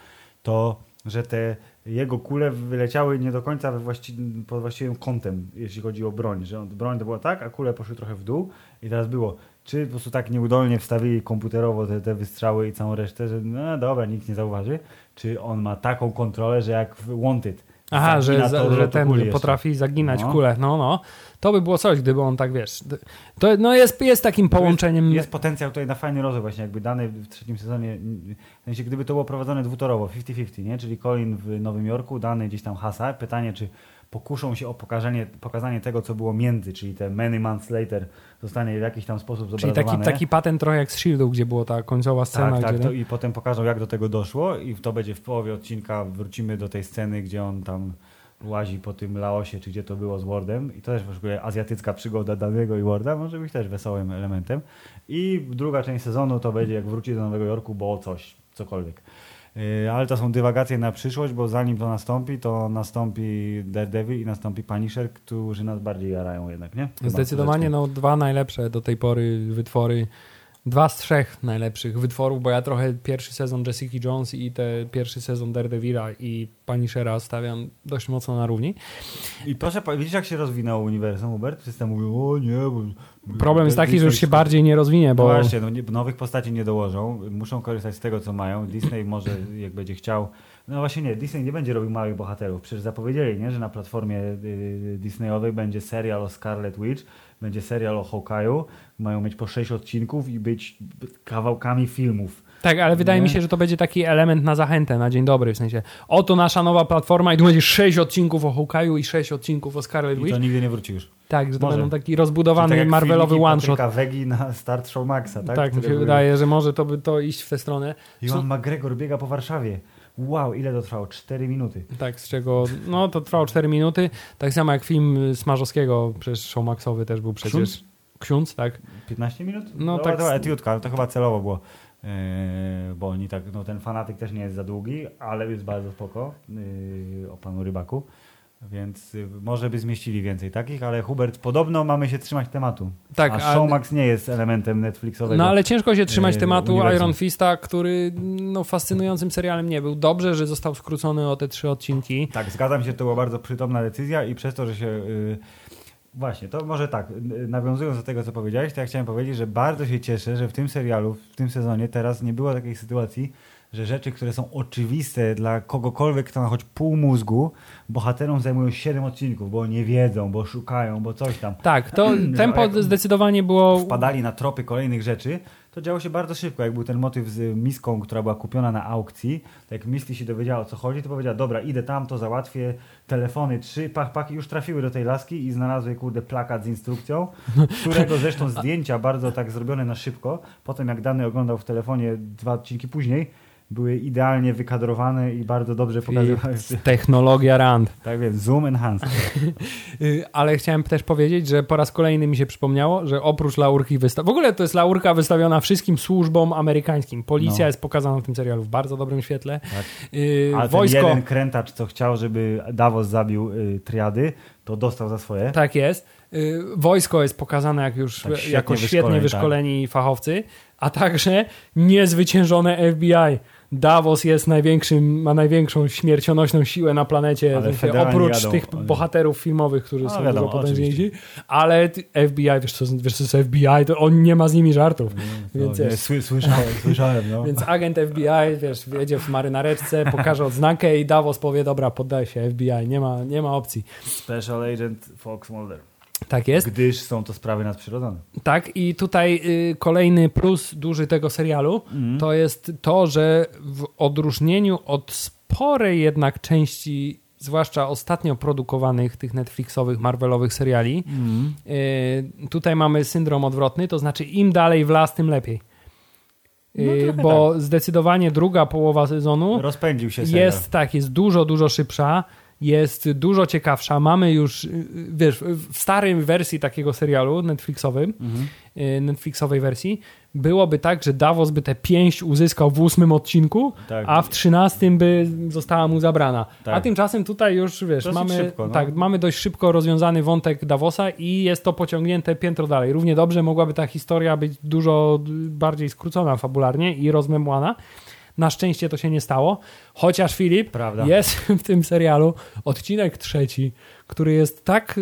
to że te jego kule wyleciały nie do końca we właści pod właściwym kątem, jeśli chodzi o broń, że broń to była tak, a kule poszły trochę w dół i teraz było, czy po prostu tak nieudolnie wstawili komputerowo te, te wystrzały i całą resztę, że no dobra, nikt nie zauważy, czy on ma taką kontrolę, że jak w Wanted. Aha, że, to że ten jeszcze. potrafi zaginać No. kulę. No, no. To by było coś, gdyby on tak, wiesz... To no jest, jest takim połączeniem... Jest, jest potencjał tutaj na fajny rozwój, właśnie jakby dany w trzecim sezonie, w sensie gdyby to było prowadzone dwutorowo, 50-50, nie? czyli Colin w Nowym Jorku, dany gdzieś tam Hasa, pytanie czy pokuszą się o pokazanie, pokazanie tego, co było między, czyli te many months later zostanie w jakiś tam sposób Czyli zobrazowane. taki, taki patent trochę jak z Shieldu, gdzie była ta końcowa scena. tak, tak, gdzie, to i potem pokażą jak do tego doszło i to będzie w połowie odcinka, wrócimy do tej sceny, gdzie on tam łazi po tym Laosie, czy gdzie to było z Wardem i to też w ogóle azjatycka przygoda danego i Warda może być też wesołym elementem i druga część sezonu to będzie jak wróci do Nowego Jorku, bo coś, cokolwiek. Yy, Ale to są dywagacje na przyszłość, bo zanim to nastąpi, to nastąpi Daredevil i nastąpi Punisher, którzy nas bardziej jarają jednak, nie? Chyba Zdecydowanie no, dwa najlepsze do tej pory wytwory. Dwa z trzech najlepszych wytworów, bo ja trochę pierwszy sezon Jessica Jones i te pierwszy sezon Daredevila i Punishera stawiam dość mocno na równi. I proszę, widzisz jak się rozwinęło uniwersum, Hubert? Wszyscy mówią, o nie, bo... Problem jest taki, że już się bardziej nie rozwinie, Bo no właśnie, no, nowych postaci nie dołożą, muszą korzystać z tego, co mają. Disney może, jak będzie chciał... No właśnie nie, Disney nie będzie robił małych bohaterów. Przecież zapowiedzieli, nie, że na platformie y, Disneyowej będzie serial o Scarlet Witch, będzie serial o Hawkeye'u, mają mieć po sześć odcinków i być kawałkami filmów. tak, ale wydaje Nie? mi się, że to będzie taki element na zachętę, na dzień dobry, w sensie oto nasza nowa platforma i tu będzie sześć odcinków o Hawkeye'u i sześć odcinków o Scarlet I Witch. to nigdy nie wróci już. Tak, że to może. będą taki Czyli rozbudowany tak Marvelowy one-shot. Wegi na Start Show Maxa, tak? Tak, mi się były- wydaje, że może to by to iść w tę stronę. Iwan McGregor biega po Warszawie. Wow, ile to trwało? 4 minuty. Tak, z czego, no to trwało 4 minuty. Tak samo jak film Smarzowskiego, przecież Showmaxowy też był przecież. Ksiądz? Ksiądz, tak. 15 minut? No Dobra, tak z- etiutka, to chyba celowo było. Yy, bo oni tak, no ten fanatyk też nie jest za długi, ale jest bardzo spoko yy, o panu Rybaku. Więc y, może by zmieścili więcej takich, ale Hubert, podobno mamy się trzymać tematu. Tak, a a- Showmax nie jest elementem Netflixowego. No ale ciężko się trzymać Yy, tematu uniwersum. Iron Fista, który no, fascynującym serialem nie był. Dobrze, że został skrócony o te trzy odcinki. Tak, zgadzam się, to była bardzo przytomna decyzja i przez to, że się... Yy, właśnie, to może tak, nawiązując do tego, co powiedziałeś, to ja chciałem powiedzieć, że bardzo się cieszę, że w tym serialu, w tym sezonie teraz nie było takiej sytuacji, że rzeczy, które są oczywiste dla kogokolwiek, kto ma choć pół mózgu, bohaterom zajmują 7 odcinków, bo nie wiedzą, bo szukają, bo coś tam. Tak, to [CLEARS THROAT] tempo zdecydowanie było... Wpadali na tropy kolejnych rzeczy, to działo się bardzo szybko. Jak był ten motyw z miską, która była kupiona na aukcji, to jak Misty się dowiedziała o co chodzi, to powiedziała, dobra, idę tam, to załatwię, telefony trzy, pach, pach i już trafiły do tej laski i znalazły, kurde, plakat z instrukcją, którego [LAUGHS] zresztą zdjęcia bardzo tak zrobione na szybko, potem jak dany oglądał w telefonie dwa odcinki później, były idealnie wykadrowane i bardzo dobrze pokazywały. Technologia Rand. [LAUGHS] Tak więc, zoom enhanced. Y, ale chciałem też powiedzieć, że po raz kolejny mi się przypomniało, że oprócz laurki wystaw... W ogóle to jest laurka wystawiona wszystkim służbom amerykańskim. Policja No. jest pokazana w tym serialu w bardzo dobrym świetle. Tak. Y, Ale Wojsko... jeden krętacz, co chciał, żeby Davos zabił y, triady, to dostał za swoje. Tak jest. Y, Wojsko jest pokazane jak już Tak, świetnie jako świetnie wyszkoleni, wyszkoleni fachowcy, a także niezwyciężone FBI. Davos jest największym, ma największą śmiercionośną siłę na planecie, sensie oprócz jadą, tych oni. bohaterów filmowych, którzy No, są wiadomo, dużo potężniejsi, ale FBI, wiesz co, wiesz co jest FBI, to on nie ma z nimi żartów. No, Więc sły, słyszałem, [LAUGHS] słyszałem, no. Więc agent FBI, wiesz, jedzie w marynareczce, pokaże odznakę i Davos powie, dobra, poddaję się FBI, nie ma, nie ma opcji. Special Agent Fox Mulder. Tak jest. Gdyż są to sprawy nadprzyrodzone. Tak, i tutaj y, kolejny plus duży tego serialu Mhm. to jest to, że w odróżnieniu od sporej jednak części, zwłaszcza ostatnio produkowanych tych Netflixowych, Marvelowych seriali, y, tutaj mamy syndrom odwrotny, to znaczy im dalej w las, tym lepiej. No, Y, bo zdecydowanie druga połowa sezonu Rozpędził się serial. jest tak, jest dużo, dużo szybsza, jest dużo ciekawsza. Mamy już, wiesz, w starej wersji takiego serialu Netflixowym, Mhm. y, Netflixowej wersji, byłoby tak, że Davos by tę pięść uzyskał w ósmym odcinku, Tak. a w trzynastym by została mu zabrana. Tak. A tymczasem tutaj już, wiesz, Dosyć mamy, szybko, no. tak, mamy dość szybko rozwiązany wątek Davosa i jest to pociągnięte piętro dalej. Równie dobrze mogłaby ta historia być dużo bardziej skrócona fabularnie i rozmemłana. Na szczęście to się nie stało, chociaż Filip, Prawda. jest [LAUGHS] w tym serialu odcinek trzeci, który jest tak,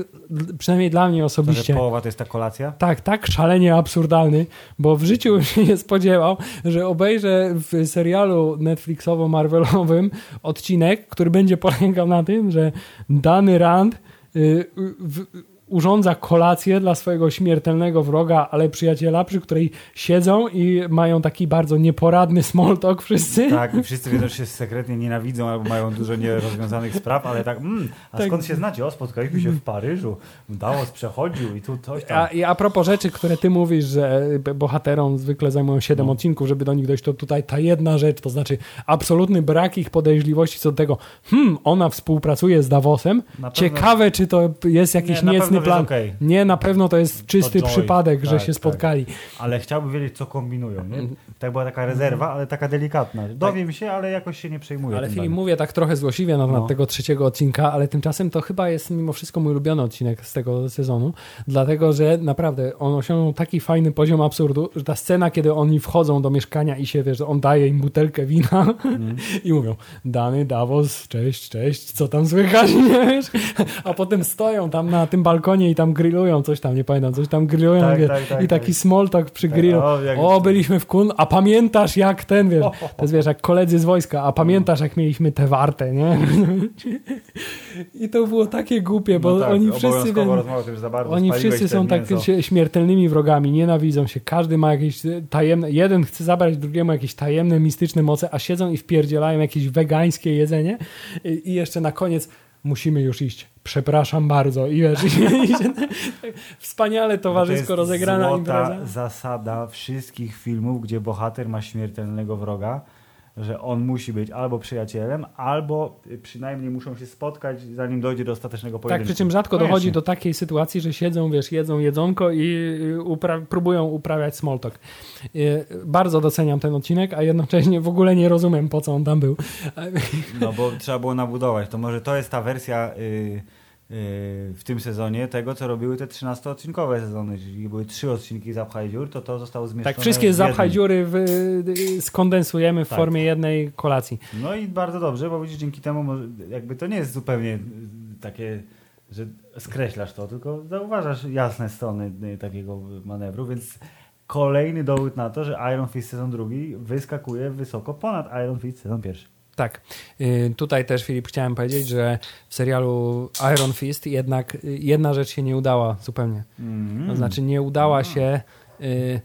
przynajmniej dla mnie To, osobiście, połowa to jest ta kolacja? tak, tak szalenie absurdalny, bo w życiu się nie spodziewał, że obejrzę w serialu Netflixowo-Marvelowym odcinek, który będzie polegał na tym, że dany Rand y, w, urządza kolację dla swojego śmiertelnego wroga, ale przyjaciela, przy której siedzą i mają taki bardzo nieporadny small talk wszyscy. Tak, i wszyscy wiedzą, że się sekretnie nienawidzą albo mają dużo nierozwiązanych spraw, ale tak, mm, a Tak. skąd się znacie? O, spotkaliśmy się w Paryżu, Davos przechodził i tu coś tam. A, I a propos rzeczy, które ty mówisz, że b- bohaterom zwykle zajmują 7 No. odcinków, żeby do nich dojść, to tutaj ta jedna rzecz, to znaczy absolutny brak ich podejrzliwości co do tego, hmm, ona współpracuje z Davosem, ciekawe, czy to jest jakiś Nie, niecny pewno plan. okej. Nie, na pewno to jest czysty joy. przypadek, że Tak, się tak. spotkali. Ale chciałbym wiedzieć, co kombinują, nie? Tak była taka rezerwa, ale taka delikatna. Dowiem się, ale jakoś się nie przejmuję. Ale bardzo. mówię tak trochę złośliwie na temat No. tego trzeciego odcinka, ale tymczasem to chyba jest mimo wszystko mój ulubiony odcinek z tego sezonu, dlatego że naprawdę on osiągnął taki fajny poziom absurdu, że ta scena, kiedy oni wchodzą do mieszkania i się, wiesz, on daje im butelkę wina [LAUGHS] i mówią, Dany, Davos, cześć, cześć, co tam słychać, [LAUGHS] nie wiesz? A potem stoją tam na tym balkonie i tam grillują coś tam, nie pamiętam, coś tam grillują Tak, wiesz, tak, tak, i taki tak. small talk przy Tak, grillu. o, O, byliśmy w kun, a pamiętasz jak ten, wiesz, [LAUGHS] to jest wiesz, jak koledzy z wojska, a pamiętasz jak mieliśmy te warte, nie? [LAUGHS] I to było takie głupie, bo No tak, oni wszyscy, oni wszyscy są tak mięso. śmiertelnymi wrogami, nienawidzą się, każdy ma jakieś e, tajemne, jeden chce zabrać drugiemu jakieś tajemne, mistyczne moce, a siedzą i wpierdzielają jakieś wegańskie jedzenie i jeszcze na koniec musimy już iść. Przepraszam bardzo. I wiesz, i, i, się- wspaniale To towarzysko jest rozegrana złota impreza. zasada wszystkich filmów, gdzie bohater ma śmiertelnego wroga, że on musi być albo przyjacielem, albo przynajmniej muszą się spotkać, zanim dojdzie do ostatecznego Tak, pojedynku. przy czym rzadko Koniecznie. dochodzi do takiej sytuacji, że siedzą, wiesz, jedzą jedzonko i y, upra- próbują uprawiać small talk. Y, Bardzo doceniam ten odcinek, a jednocześnie w ogóle nie rozumiem, po co on tam był. No bo trzeba było nabudować. To może to jest ta wersja y, y, w tym sezonie tego, co robiły te 13-odcinkowe sezony. Jeżeli były trzy odcinki Zapchaj Dziur, to to zostało zmieszczone Tak, wszystkie zapchaj dziury w, y, skondensujemy w Tak. formie jednej kolacji. No i bardzo dobrze, bo widzisz, dzięki temu jakby to nie jest zupełnie y, takie, że skreślasz to, tylko zauważasz jasne strony y, takiego manewru, więc kolejny dowód na to, że Iron Fist sezon drugi wyskakuje wysoko ponad Iron Fist sezon pierwszy. Tak. Y, Tutaj też, Filip, chciałem powiedzieć, że w serialu Iron Fist jednak y, jedna rzecz się nie udała zupełnie. Mm. To znaczy nie udała się y,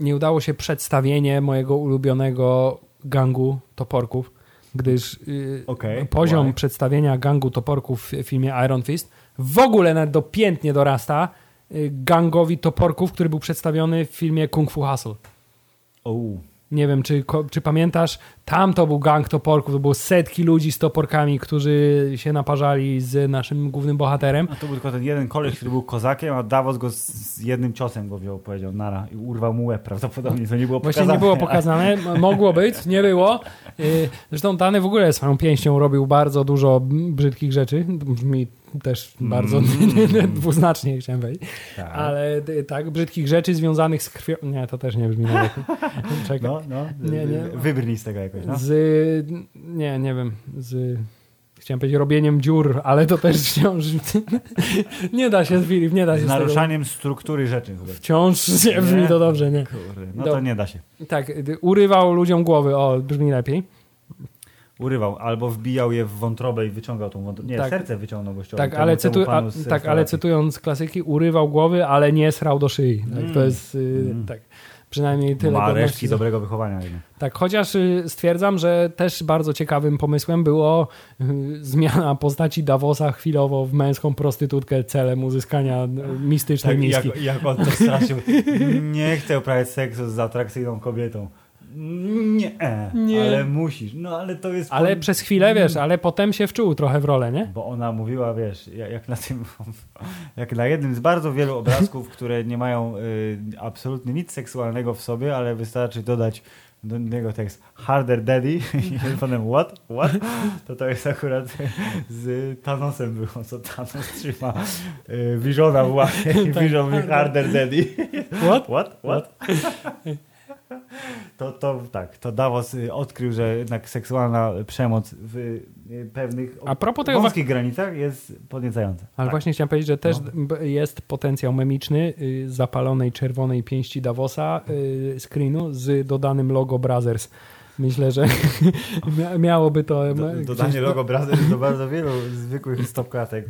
nie udało się przedstawienie mojego ulubionego gangu toporków, gdyż y, Okej, poziom why? przedstawienia gangu toporków w filmie Iron Fist w ogóle nawet dopiętnie dorasta gangowi toporków, który był przedstawiony w filmie Kung Fu Hustle. O, Nie wiem, czy, czy pamiętasz, tam to był gang toporków, to było setki ludzi z toporkami, którzy się naparzali z naszym głównym bohaterem. A to był tylko ten jeden koleś, który był kozakiem, a Davos go z, z jednym ciosem go wziął, powiedział nara i urwał mu łeb prawdopodobnie, to nie było Właśnie pokazane. nie było pokazane, [LAUGHS] mogło być, nie było. Y, Zresztą Dany w ogóle swoją pięścią robił bardzo dużo brzydkich rzeczy. Brzmi też bardzo [LAUGHS] dwuznacznie, chciałem powiedzieć. Tak. Ale y, tak, brzydkich rzeczy związanych z krwią. Nie, to też nie brzmi najlepiej. [LAUGHS] Czekaj. No, no, Nie, nie. wybrnij z tego jakoś, no. Z. Nie, nie wiem. Z. Chciałem powiedzieć robieniem dziur, ale to też [LAUGHS] wciąż. nie da się, Filip, nie da się. Z z tego- naruszaniem struktury rzeczy. Chyba. Wciąż nie brzmi to dobrze, nie. Kurde, no Do- to nie da się. Tak, urywał ludziom głowy, o, brzmi lepiej. Urywał, albo wbijał je w wątrobę i wyciągał tą wątrobę. Nie, Tak. serce wyciągnął gościowi. Tak, temu- ale, cytu, tak, ale cytując klasyki, urywał głowy, ale nie srał do szyi. Tak, Mm. To jest y, Mm. tak. Przynajmniej tyle. Ma resztki dobrego wychowania. Tak, chociaż y, stwierdzam, że też bardzo ciekawym pomysłem było y, zmiana postaci Davosa chwilowo w męską prostytutkę celem uzyskania y, mistycznej Tak, miski. jak, jak on to straszył. [LAUGHS] Nie chcę uprawiać seksu z atrakcyjną kobietą. Nie, Nie. ale musisz. No ale to jest... Ale przez chwilę, wiesz, ale potem się wczuł trochę w rolę, nie? Bo ona mówiła, wiesz, jak, na tym, [LAUGHS] jak na jednym z bardzo wielu obrazków, które nie mają y, absolutnie nic seksualnego w sobie, ale wystarczy dodać do niego tekst harder daddy [LAUGHS] i [LAUGHS] potem what, what, to to jest akurat z Thanosem było, co Thanos trzyma y, Visiona w łapie i Tak. Vision harder daddy. What? What? What? To, to tak, to Davos y, odkrył, że jednak seksualna przemoc w y, pewnych A propos tego, wąskich granicach jest podniecająca. ale tak. właśnie chciałem powiedzieć, że też No. jest potencjał memiczny y, zapalonej czerwonej pięści Davosa screenu z dodanym logo Brothers. Myślę, że [LAUGHS] mia- miałoby to... Do, dodanie logo Brothers do [LAUGHS] bardzo wielu zwykłych stopklatek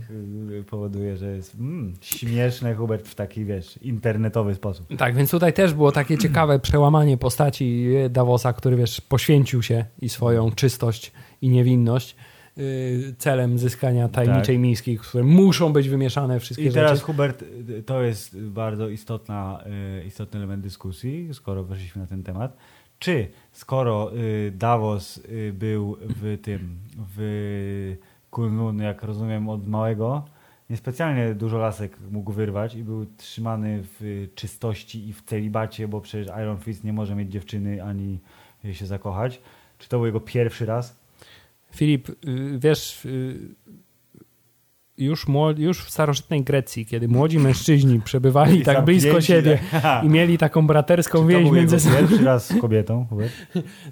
y, powoduje, że jest mm, śmieszne Hubert w taki, wiesz, internetowy sposób. Tak, więc tutaj też było takie [CLEARS THROAT] ciekawe przełamanie postaci Davosa, który wiesz, poświęcił się i swoją czystość i niewinność yy, celem zyskania tajemniczej Tak. miski, które muszą być wymieszane wszystkie I teraz rzeczy. Hubert, y, to jest bardzo istotna, y, istotny element dyskusji, skoro weszliśmy na ten temat. Czy skoro y, Davos y, był w tym, w Kunlun, jak rozumiem, od małego, niespecjalnie dużo lasek mógł wyrwać i był trzymany w czystości i w celibacie, bo przecież Iron Fist nie może mieć dziewczyny ani się zakochać. Czy to był jego pierwszy raz? Filip, yy, wiesz, już, już w starożytnej Grecji, kiedy młodzi mężczyźni przebywali tak blisko siebie tak. i mieli taką braterską więź między sobą. pierwszy raz z kobietą? [LAUGHS]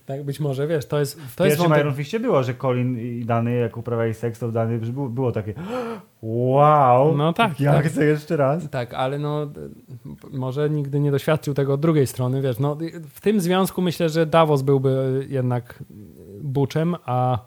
Tak być może, wiesz, to jest, W to jest pierwszym Iron Fistie było, że Colin i Dany, jak uprawiali seks, to Dany było, było takie wow, No tak, ja tak. chcę jeszcze raz. Tak, ale no może nigdy nie doświadczył tego od drugiej strony, wiesz, no w tym związku myślę, że Davos byłby jednak buczem, a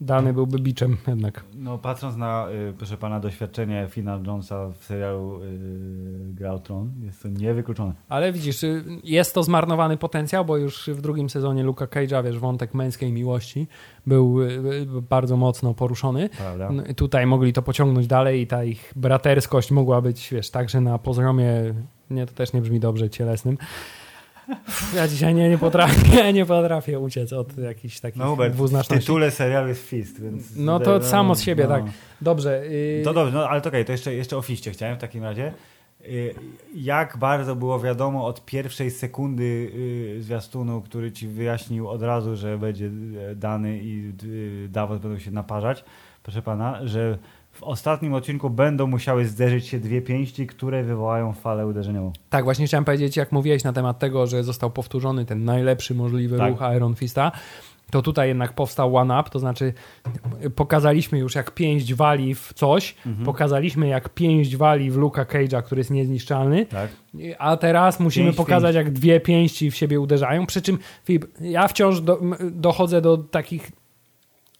Dany byłby biczem jednak. No patrząc na, y, proszę pana, doświadczenie Fina Jonesa w serialu y, Gra Tron, jest to niewykluczone. Ale widzisz, y, jest to zmarnowany potencjał, bo już w drugim sezonie Luka Cage'a, wiesz, wątek męskiej miłości był y, bardzo mocno poruszony. Prawda? No, tutaj mogli to pociągnąć dalej i ta ich braterskość mogła być, wiesz, także na poziomie, nie, to też nie brzmi dobrze, cielesnym. Ja dzisiaj nie, nie potrafię, [LAUGHS] nie potrafię uciec od jakichś takich No Hubert, w dwuznaczności. tytule serialu jest Fist, więc... No to samo z siebie, tak. Dobrze. Yy, To dobrze, no ale to okej, to jeszcze, jeszcze o Fiście chciałem w takim razie. Y, Jak bardzo było wiadomo od pierwszej sekundy y, zwiastunu, który ci wyjaśnił od razu, że będzie y, dany i y, Davos będą się naparzać, proszę pana, że w ostatnim odcinku będą musiały zderzyć się dwie pięści, które wywołają falę uderzeniową. Tak, właśnie chciałem powiedzieć, jak mówiłeś na temat tego, że został powtórzony ten najlepszy możliwy Tak. ruch Iron Fista, to tutaj jednak powstał one up, to znaczy pokazaliśmy już jak pięść wali w coś, Mhm. pokazaliśmy jak pięść wali w Luka Cage'a, który jest niezniszczalny, Tak? a teraz musimy Pięść, pokazać jak dwie pięści w siebie uderzają, przy czym Filip, ja wciąż do, dochodzę do takich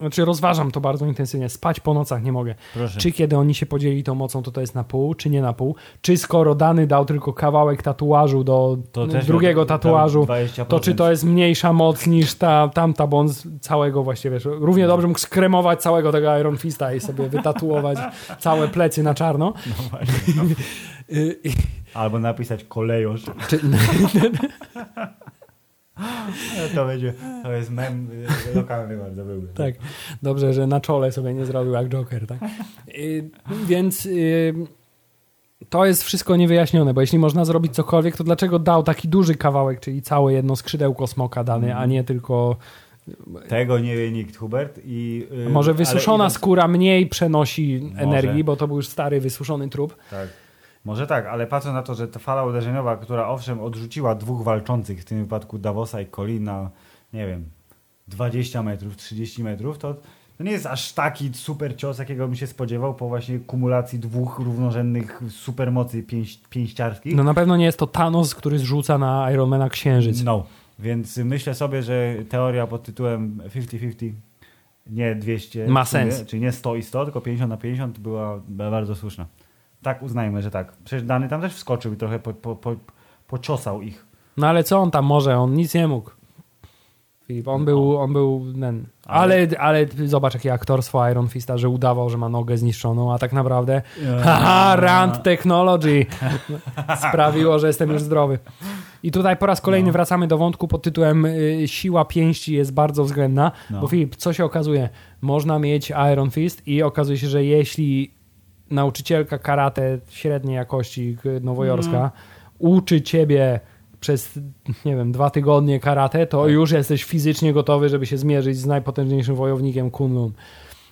znaczy rozważam to bardzo intensywnie, spać po nocach nie mogę. Proszę. Czy kiedy oni się podzieli tą mocą, to to jest na pół, czy nie na pół? Czy skoro dany dał tylko kawałek tatuażu do To drugiego tatuażu, 20%. to czy to jest mniejsza moc niż ta tamta, bo on całego właściwie, wiesz, równie dobrze mógł skremować całego tego Iron Fista i sobie wytatuować [LAUGHS] całe plecy na czarno. [LAUGHS] Y, i- Albo napisać kolejosz. Czy, [LAUGHS] To będzie, to jest mem y, lokalny bardzo byłby. Tak, dobrze, że na czole sobie nie zrobił jak Joker, tak? Y, więc y, to jest wszystko niewyjaśnione, bo jeśli można zrobić cokolwiek, to dlaczego dał taki duży kawałek, czyli całe jedno skrzydełko smoka dany, Mhm. a nie tylko... Tego nie wie nikt, Hubert. I, y, Może wysuszona idąc- skóra mniej przenosi Może. energii, bo to był już stary, wysuszony trup. Tak. Może tak, ale patrząc na to, że ta fala uderzeniowa, która owszem odrzuciła dwóch walczących, w tym wypadku Davosa i Colina, nie wiem, 20 metrów, 30 metrów, to, to nie jest aż taki super cios, jakiego bym się spodziewał po właśnie kumulacji dwóch równorzędnych supermocy pięś, pięściarskich. No na pewno nie jest to Thanos, który zrzuca na Ironmana księżyc. No, więc myślę sobie, że teoria pod tytułem 50-50, nie 200, Ma sens. czyli nie 100 i 100, tylko 50 na 50 była, była bardzo słuszna. Tak uznajmy, że tak. Przecież Dany tam też wskoczył i trochę po, po, po, pociosał ich. No ale co on tam może? On nic nie mógł. Filip, on był, on był ten. Ale, ale zobacz, jakie aktorstwo Iron Fista, że udawał, że ma nogę zniszczoną, a tak naprawdę haha, Rand Technology [LAUGHS] sprawiło, że jestem już zdrowy. I tutaj po raz kolejny No. wracamy do wątku pod tytułem y, siła pięści jest bardzo względna, No. bo Filip, co się okazuje? Można mieć Iron Fist i okazuje się, że jeśli nauczycielka karate średniej jakości nowojorska Mhm. uczy ciebie przez, nie wiem, dwa tygodnie karate, to Tak. już jesteś fizycznie gotowy, żeby się zmierzyć z najpotężniejszym wojownikiem Kunlun.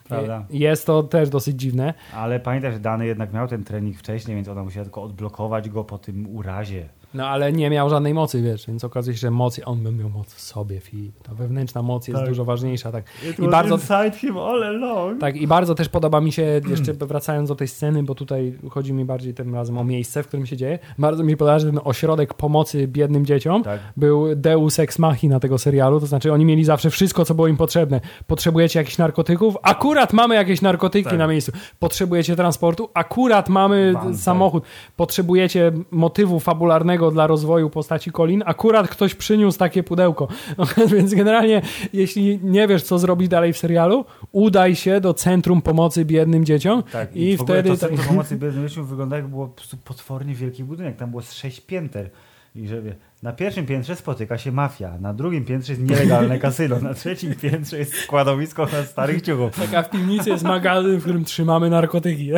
Prawda. Jest to też dosyć dziwne. Ale pamiętaj, że Dany jednak miał ten trening wcześniej, więc ona musiała tylko odblokować go po tym urazie. No ale nie miał żadnej mocy, wiesz, więc okazuje się, że moc, on by miał moc w sobie, Filip. Ta wewnętrzna moc jest Tak. dużo ważniejsza, tak. I bardzo, inside him all along. tak. I bardzo też podoba mi się, jeszcze wracając do tej sceny, bo tutaj chodzi mi bardziej tym razem o miejsce, w którym się dzieje. Bardzo mi podoba, że ten ośrodek pomocy biednym dzieciom Tak. był deus ex machina tego serialu, to znaczy oni mieli zawsze wszystko, co było im potrzebne. Potrzebujecie jakichś narkotyków? Akurat mamy jakieś narkotyki Tak. na miejscu. Potrzebujecie transportu? Akurat mamy Van, tak. samochód. Potrzebujecie motywu fabularnego dla rozwoju postaci Colin? Akurat ktoś przyniósł takie pudełko. [LAUGHS] Więc generalnie, jeśli nie wiesz, co zrobić dalej w serialu, udaj się do Centrum Pomocy Biednym Dzieciom Tak, i, w ogóle wtedy... to Centrum Pomocy [LAUGHS] Biednym Dzieciom wygląda jak było po prostu potwornie wielki budynek. Tam było z sześć pięter. I że wie, na pierwszym piętrze spotyka się mafia, na drugim piętrze jest nielegalne [LAUGHS] kasyno, na trzecim piętrze jest składowisko na starych ciuchów. Taka w piwnicy jest magazyn, w którym trzymamy narkotyki.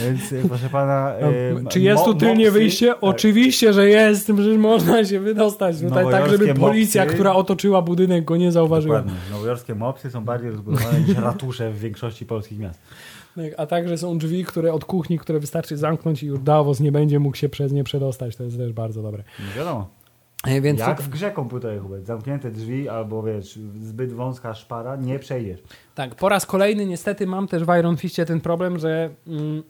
Więc e, proszę pana... e, Czy jest tu tylnie mopsy- wyjście? tak. Oczywiście, że jest. [LAUGHS] Przecież można się wydostać tutaj tak, Nowojorskie żeby policja, mopsy. która otoczyła budynek, go nie zauważyła. Dokładnie. Nowojorskie mopsy są bardziej rozbudowane niż ratusze w większości polskich miast. Tak, A także są drzwi, które od kuchni, które wystarczy zamknąć i już Davos nie będzie mógł się przez nie przedostać. To jest też bardzo dobre. Nie wiadomo. E, Więc Jak w grze komputerowej, Hubert. Zamknięte drzwi albo wiesz, zbyt wąska szpara, nie przejdziesz. tak, po raz kolejny niestety mam też w Iron Fistie ten problem, że mm,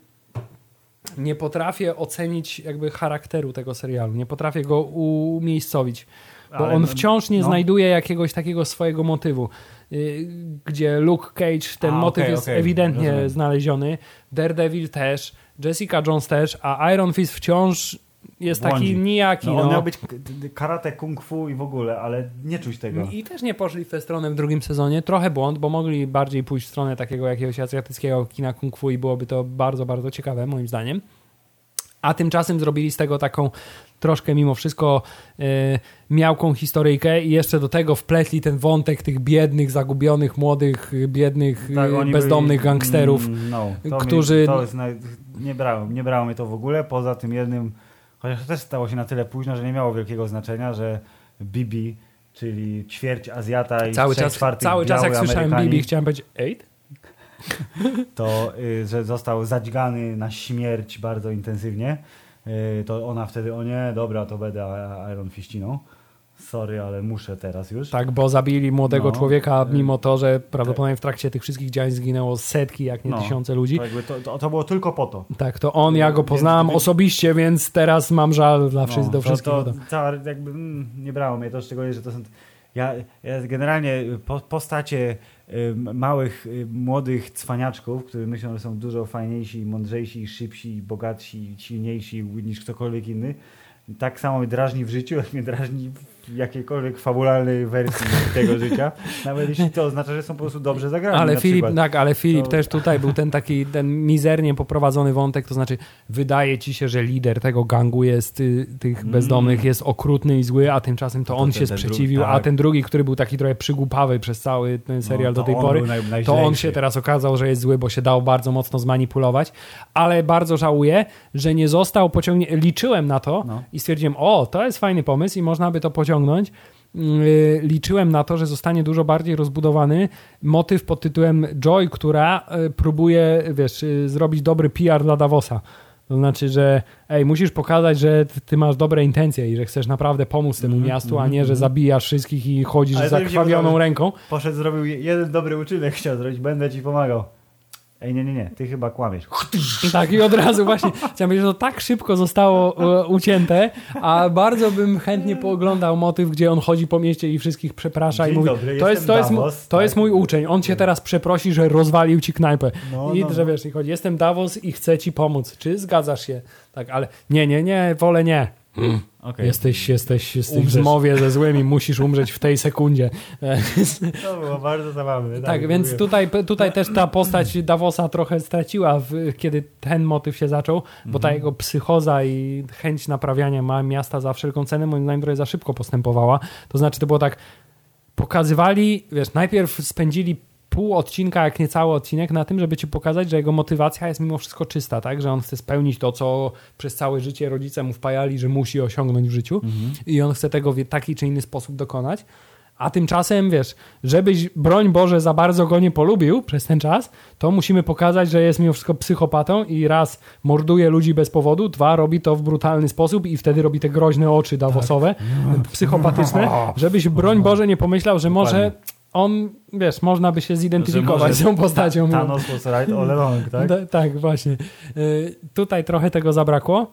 nie potrafię ocenić jakby charakteru tego serialu. Nie potrafię go umiejscowić. Bo Ale on no- wciąż nie no. znajduje jakiegoś takiego swojego motywu. Yy, Gdzie Luke Cage, ten A, motyw okej, jest okej, ewidentnie rozumiem. znaleziony. Daredevil też, Jessica Jones też, a Iron Fist wciąż jest taki Błądzi. nijaki. No, No, on miał być karate, kung fu i w ogóle, ale nie czuć tego. I też nie poszli w tę stronę w drugim sezonie. Trochę błąd, bo mogli bardziej pójść w stronę takiego jakiegoś azjatyckiego kina kung fu i byłoby to bardzo, bardzo ciekawe moim zdaniem. A tymczasem zrobili z tego taką troszkę mimo wszystko e, miałką historyjkę i jeszcze do tego wpletli ten wątek tych biednych, zagubionych, młodych, biednych, Tak, bezdomnych byli- gangsterów. mm, No, to którzy- Mi, to jest nie, brało, nie brało mnie to w ogóle, poza tym jednym, chociaż to też stało się na tyle późno, że nie miało wielkiego znaczenia, że Bibi, czyli ćwierć Azjata i Cały czas, cały czas jak słyszałem Amerykanie, Bibi, chciałem powiedzieć eight? [LAUGHS] to y, że został zadźgany na śmierć bardzo intensywnie, y, to ona wtedy, o nie, dobra, to będę Iron Fistiną. Sorry, ale muszę teraz już. Tak, bo zabili młodego No. człowieka, mimo to, że prawdopodobnie w trakcie tych wszystkich działań zginęło setki, jak nie No. tysiące ludzi. To, to, to, było tylko po to. Tak, to on, ja go Więc poznałam gdyby- osobiście, więc teraz mam żal dla wszyscy, do No, to, wszystkich. to cała, jakby mm, nie brało mnie to, szczególnie, że to są... Ja, ja generalnie po, postacie y, małych, y, młodych cwaniaczków, którzy myślą, że są dużo fajniejsi, mądrzejsi, szybsi, bogatsi, silniejsi niż ktokolwiek inny, tak samo mnie drażni w życiu, jak mnie drażni w jakiejkolwiek fabularnej wersji [LAUGHS] tego życia. Nawet jeśli to oznacza, że są po prostu dobrze zagrani. Ale Filip, przykład. tak, ale Filip To- też tutaj był ten taki, ten mizernie poprowadzony wątek, to znaczy wydaje ci się, że lider tego gangu jest, y, tych bezdomnych jest okrutny i zły, a tymczasem to Mm. To on ten- się sprzeciwił, drugi, a tak. ten drugi, który był taki trochę przygłupawy przez cały ten serial No, do tej pory, naj- to on się teraz okazał, że jest zły, bo się dał bardzo mocno zmanipulować, ale bardzo żałuję, że nie został pociągnięty, liczyłem na to No. i stwierdziłem, o, to jest fajny pomysł i można by to pociągnąć. Yy, Liczyłem na to, że zostanie dużo bardziej rozbudowany motyw pod tytułem Joy, która yy, próbuje, wiesz, yy, zrobić dobry PR dla Davosa. To znaczy, że ej, musisz pokazać, że ty- masz dobre intencje i że chcesz naprawdę pomóc temu miastu, a nie, że zabijasz wszystkich i chodzisz Mhm, z zakrwawioną ręką. Poszedł, zrobił je- jeden dobry uczynek, chciał zrobić, będę ci pomagał. Ej, nie, nie, nie, ty chyba kłamiesz. Tak, i od razu właśnie chciałem powiedzieć, że to tak szybko zostało e, ucięte, a bardzo bym chętnie pooglądał motyw, gdzie on chodzi po mieście i wszystkich przeprasza Dzień i mówi, dobry, to, jest, to, jest, Davos, to tak. jest mój uczeń, on cię teraz przeprosi, że rozwalił ci knajpę. No, I no, że no. wiesz, i chodzi, jestem Davos i chcę ci pomóc. Czy zgadzasz się? Tak, ale nie, nie, nie, wolę nie. Okej. Jesteś, jesteś, jesteś w zmowie ze złymi, musisz umrzeć w tej sekundzie. [LAUGHS] To było bardzo zabawne. Tak, więc mówię. tutaj, tutaj też ta postać Davosa trochę straciła, w, kiedy ten motyw się zaczął, bo ta jego psychoza i chęć naprawiania ma miasta za wszelką cenę, moim zdaniem trochę za szybko postępowała. To znaczy, to było tak, pokazywali, wiesz, najpierw spędzili pół odcinka, jak nie cały odcinek, na tym, żeby ci pokazać, że jego motywacja jest mimo wszystko czysta, tak? Że on chce spełnić to, co przez całe życie rodzice mu wpajali, że musi osiągnąć w życiu i on chce tego w taki czy inny sposób dokonać. A tymczasem, wiesz, żebyś, broń Boże, za bardzo go nie polubił przez ten czas, to musimy pokazać, że jest mimo wszystko psychopatą i raz morduje ludzi bez powodu, dwa robi to w brutalny sposób i wtedy robi te groźne oczy Davosowe, [LAUGHS] psychopatyczne, żebyś, broń Boże, nie pomyślał, że może. On, wiesz, można by się zidentyfikować z tą postacią. Ta, Thanos was right all along, tak? [LAUGHS] Da- tak, właśnie. Y, tutaj trochę tego zabrakło,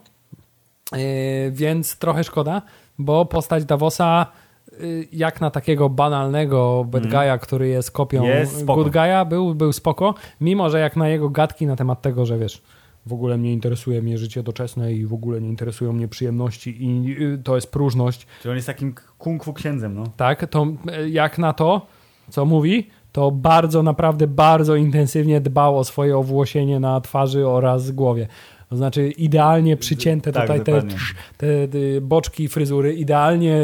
y, więc trochę szkoda, bo postać Davosa y, jak na takiego banalnego bad guy'a, który jest kopią Mhm. Jest good guy'a, był, był spoko, mimo że jak na jego gadki na temat tego, że wiesz, w ogóle mnie interesuje mnie życie doczesne i w ogóle nie interesują mnie przyjemności i y, to jest próżność, Czyli on jest takim kung fu księdzem, no. tak, to e, jak na to, co mówi, to bardzo, naprawdę bardzo intensywnie dbał o swoje owłosienie na twarzy oraz głowie. To znaczy idealnie przycięte Tak, tutaj te, te, te boczki fryzury, idealnie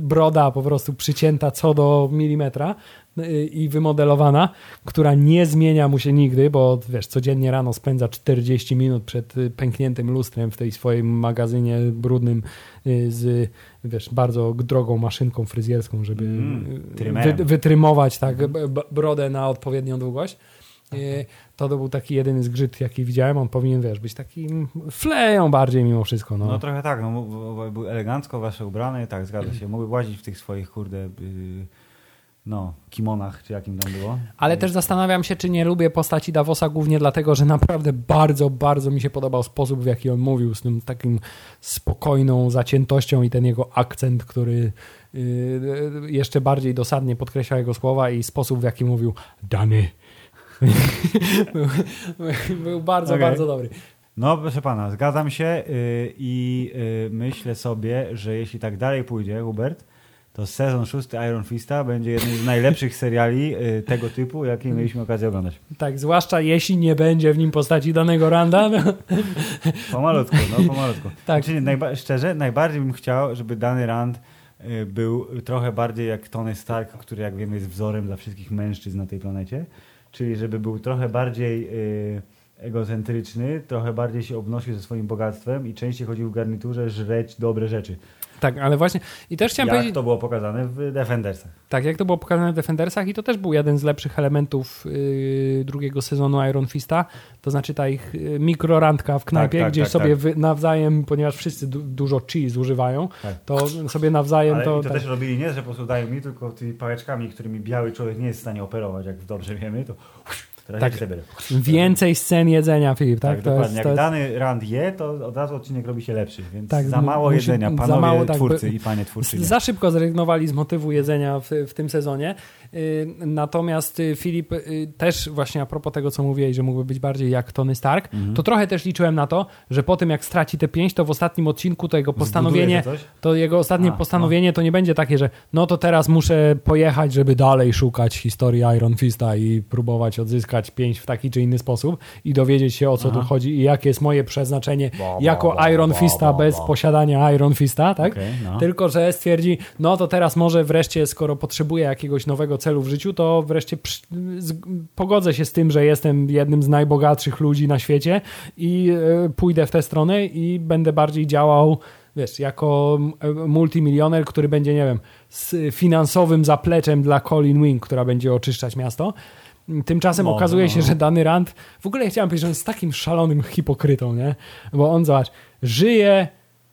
broda po prostu przycięta co do milimetra y, i wymodelowana, która nie zmienia mu się nigdy, bo wiesz, codziennie rano spędza 40 minut przed y, pękniętym lustrem w tej swoim magazynie brudnym y, z wiesz, bardzo drogą maszynką fryzjerską, żeby Mm, y, wy, wytrymować tak b- brodę na odpowiednią długość. Y, To, to był taki jedyny zgrzyt, jaki widziałem. On powinien, wiesz, być takim fleją bardziej mimo wszystko. No. No trochę tak, no, był elegancko wasze ubrane, tak, zgadza się. Mógłby łazić w tych swoich, kurde, yy, no, kimonach, czy jakim tam było. Ale też zastanawiam się, czy nie lubię postaci Davosa głównie dlatego, że naprawdę bardzo, bardzo mi się podobał sposób, w jaki on mówił, z tym takim spokojną zaciętością i ten jego akcent, który yy, jeszcze bardziej dosadnie podkreślał jego słowa i sposób, w jaki mówił Dany. Był, był bardzo, Okej. bardzo dobry. No, proszę pana, zgadzam się yy, i yy, myślę sobie, że jeśli tak dalej pójdzie, Hubert, to sezon szósty Iron Fista będzie jednym z najlepszych [LAUGHS] seriali yy, tego typu, jakie mieliśmy okazję oglądać. Tak, zwłaszcza jeśli nie będzie w nim postaci danego Randa. No. [LAUGHS] Pomalutku, no pomalutku. [LAUGHS] Tak. Znaczy, najba- szczerze, najbardziej bym chciał, żeby Danny Rand y, był trochę bardziej jak Tony Stark, który jak wiemy jest wzorem dla wszystkich mężczyzn na tej planecie. Czyli żeby był trochę bardziej y, egocentryczny, trochę bardziej się obnosił ze swoim bogactwem i częściej chodził w garniturze żreć dobre rzeczy. Tak, ale właśnie i też chciałem jak powiedzieć, to było pokazane w Defendersach. tak jak to było pokazane w Defendersach i to też był jeden z lepszych elementów yy, drugiego sezonu Iron Fista, to znaczy ta ich yy, mikrorandka w knajpie, tak, gdzieś tak, sobie tak. Wy, nawzajem, ponieważ wszyscy du dużo cheese używają, Tak. to sobie nawzajem Ale to... i to tak, też robili nie, że po prostu dają mi, tylko tymi pałeczkami, którymi biały człowiek nie jest w stanie operować, jak dobrze wiemy, to Tak. Więcej scen jedzenia, Filip, tak? Tak, dokładnie. Jak dany rand je, to od razu odcinek robi się lepszy, więc Tak, za mało musi- jedzenia, za panowie mało, tak, twórcy i panie twórcy. Za szybko zrezygnowali z motywu jedzenia w, w tym sezonie. Y, Natomiast y, Filip, y, też właśnie a propos tego, co mówiłeś, że mógłby być bardziej jak Tony Stark, Mhm. to trochę też liczyłem na to, że po tym jak straci te pięć, to w ostatnim odcinku to jego postanowienie, to jego ostatnie A, no. postanowienie to nie będzie takie, że no to teraz muszę pojechać, żeby dalej szukać historii Iron Fista i próbować odzyskać pięć w taki czy inny sposób i dowiedzieć się o co Aha. tu chodzi i jakie jest moje przeznaczenie Ba, ba, jako ba, Iron Fista bez posiadania Iron Fista, tak? Okej, no. Tylko, że stwierdzi, no to teraz może wreszcie, skoro potrzebuję jakiegoś nowego celu w życiu, to wreszcie przy, pogodzę się z tym, że jestem jednym z najbogatszych ludzi na świecie i e, pójdę w tę stronę i będę bardziej działał, wiesz, jako e, multimilioner, który będzie, nie wiem, z finansowym zapleczem dla Colin Wing, która będzie oczyszczać miasto. Tymczasem Może, okazuje się, no. że dany Rand, w ogóle ja chciałem powiedzieć, że on jest takim szalonym hipokrytą, nie? Bo on, zobacz, żyje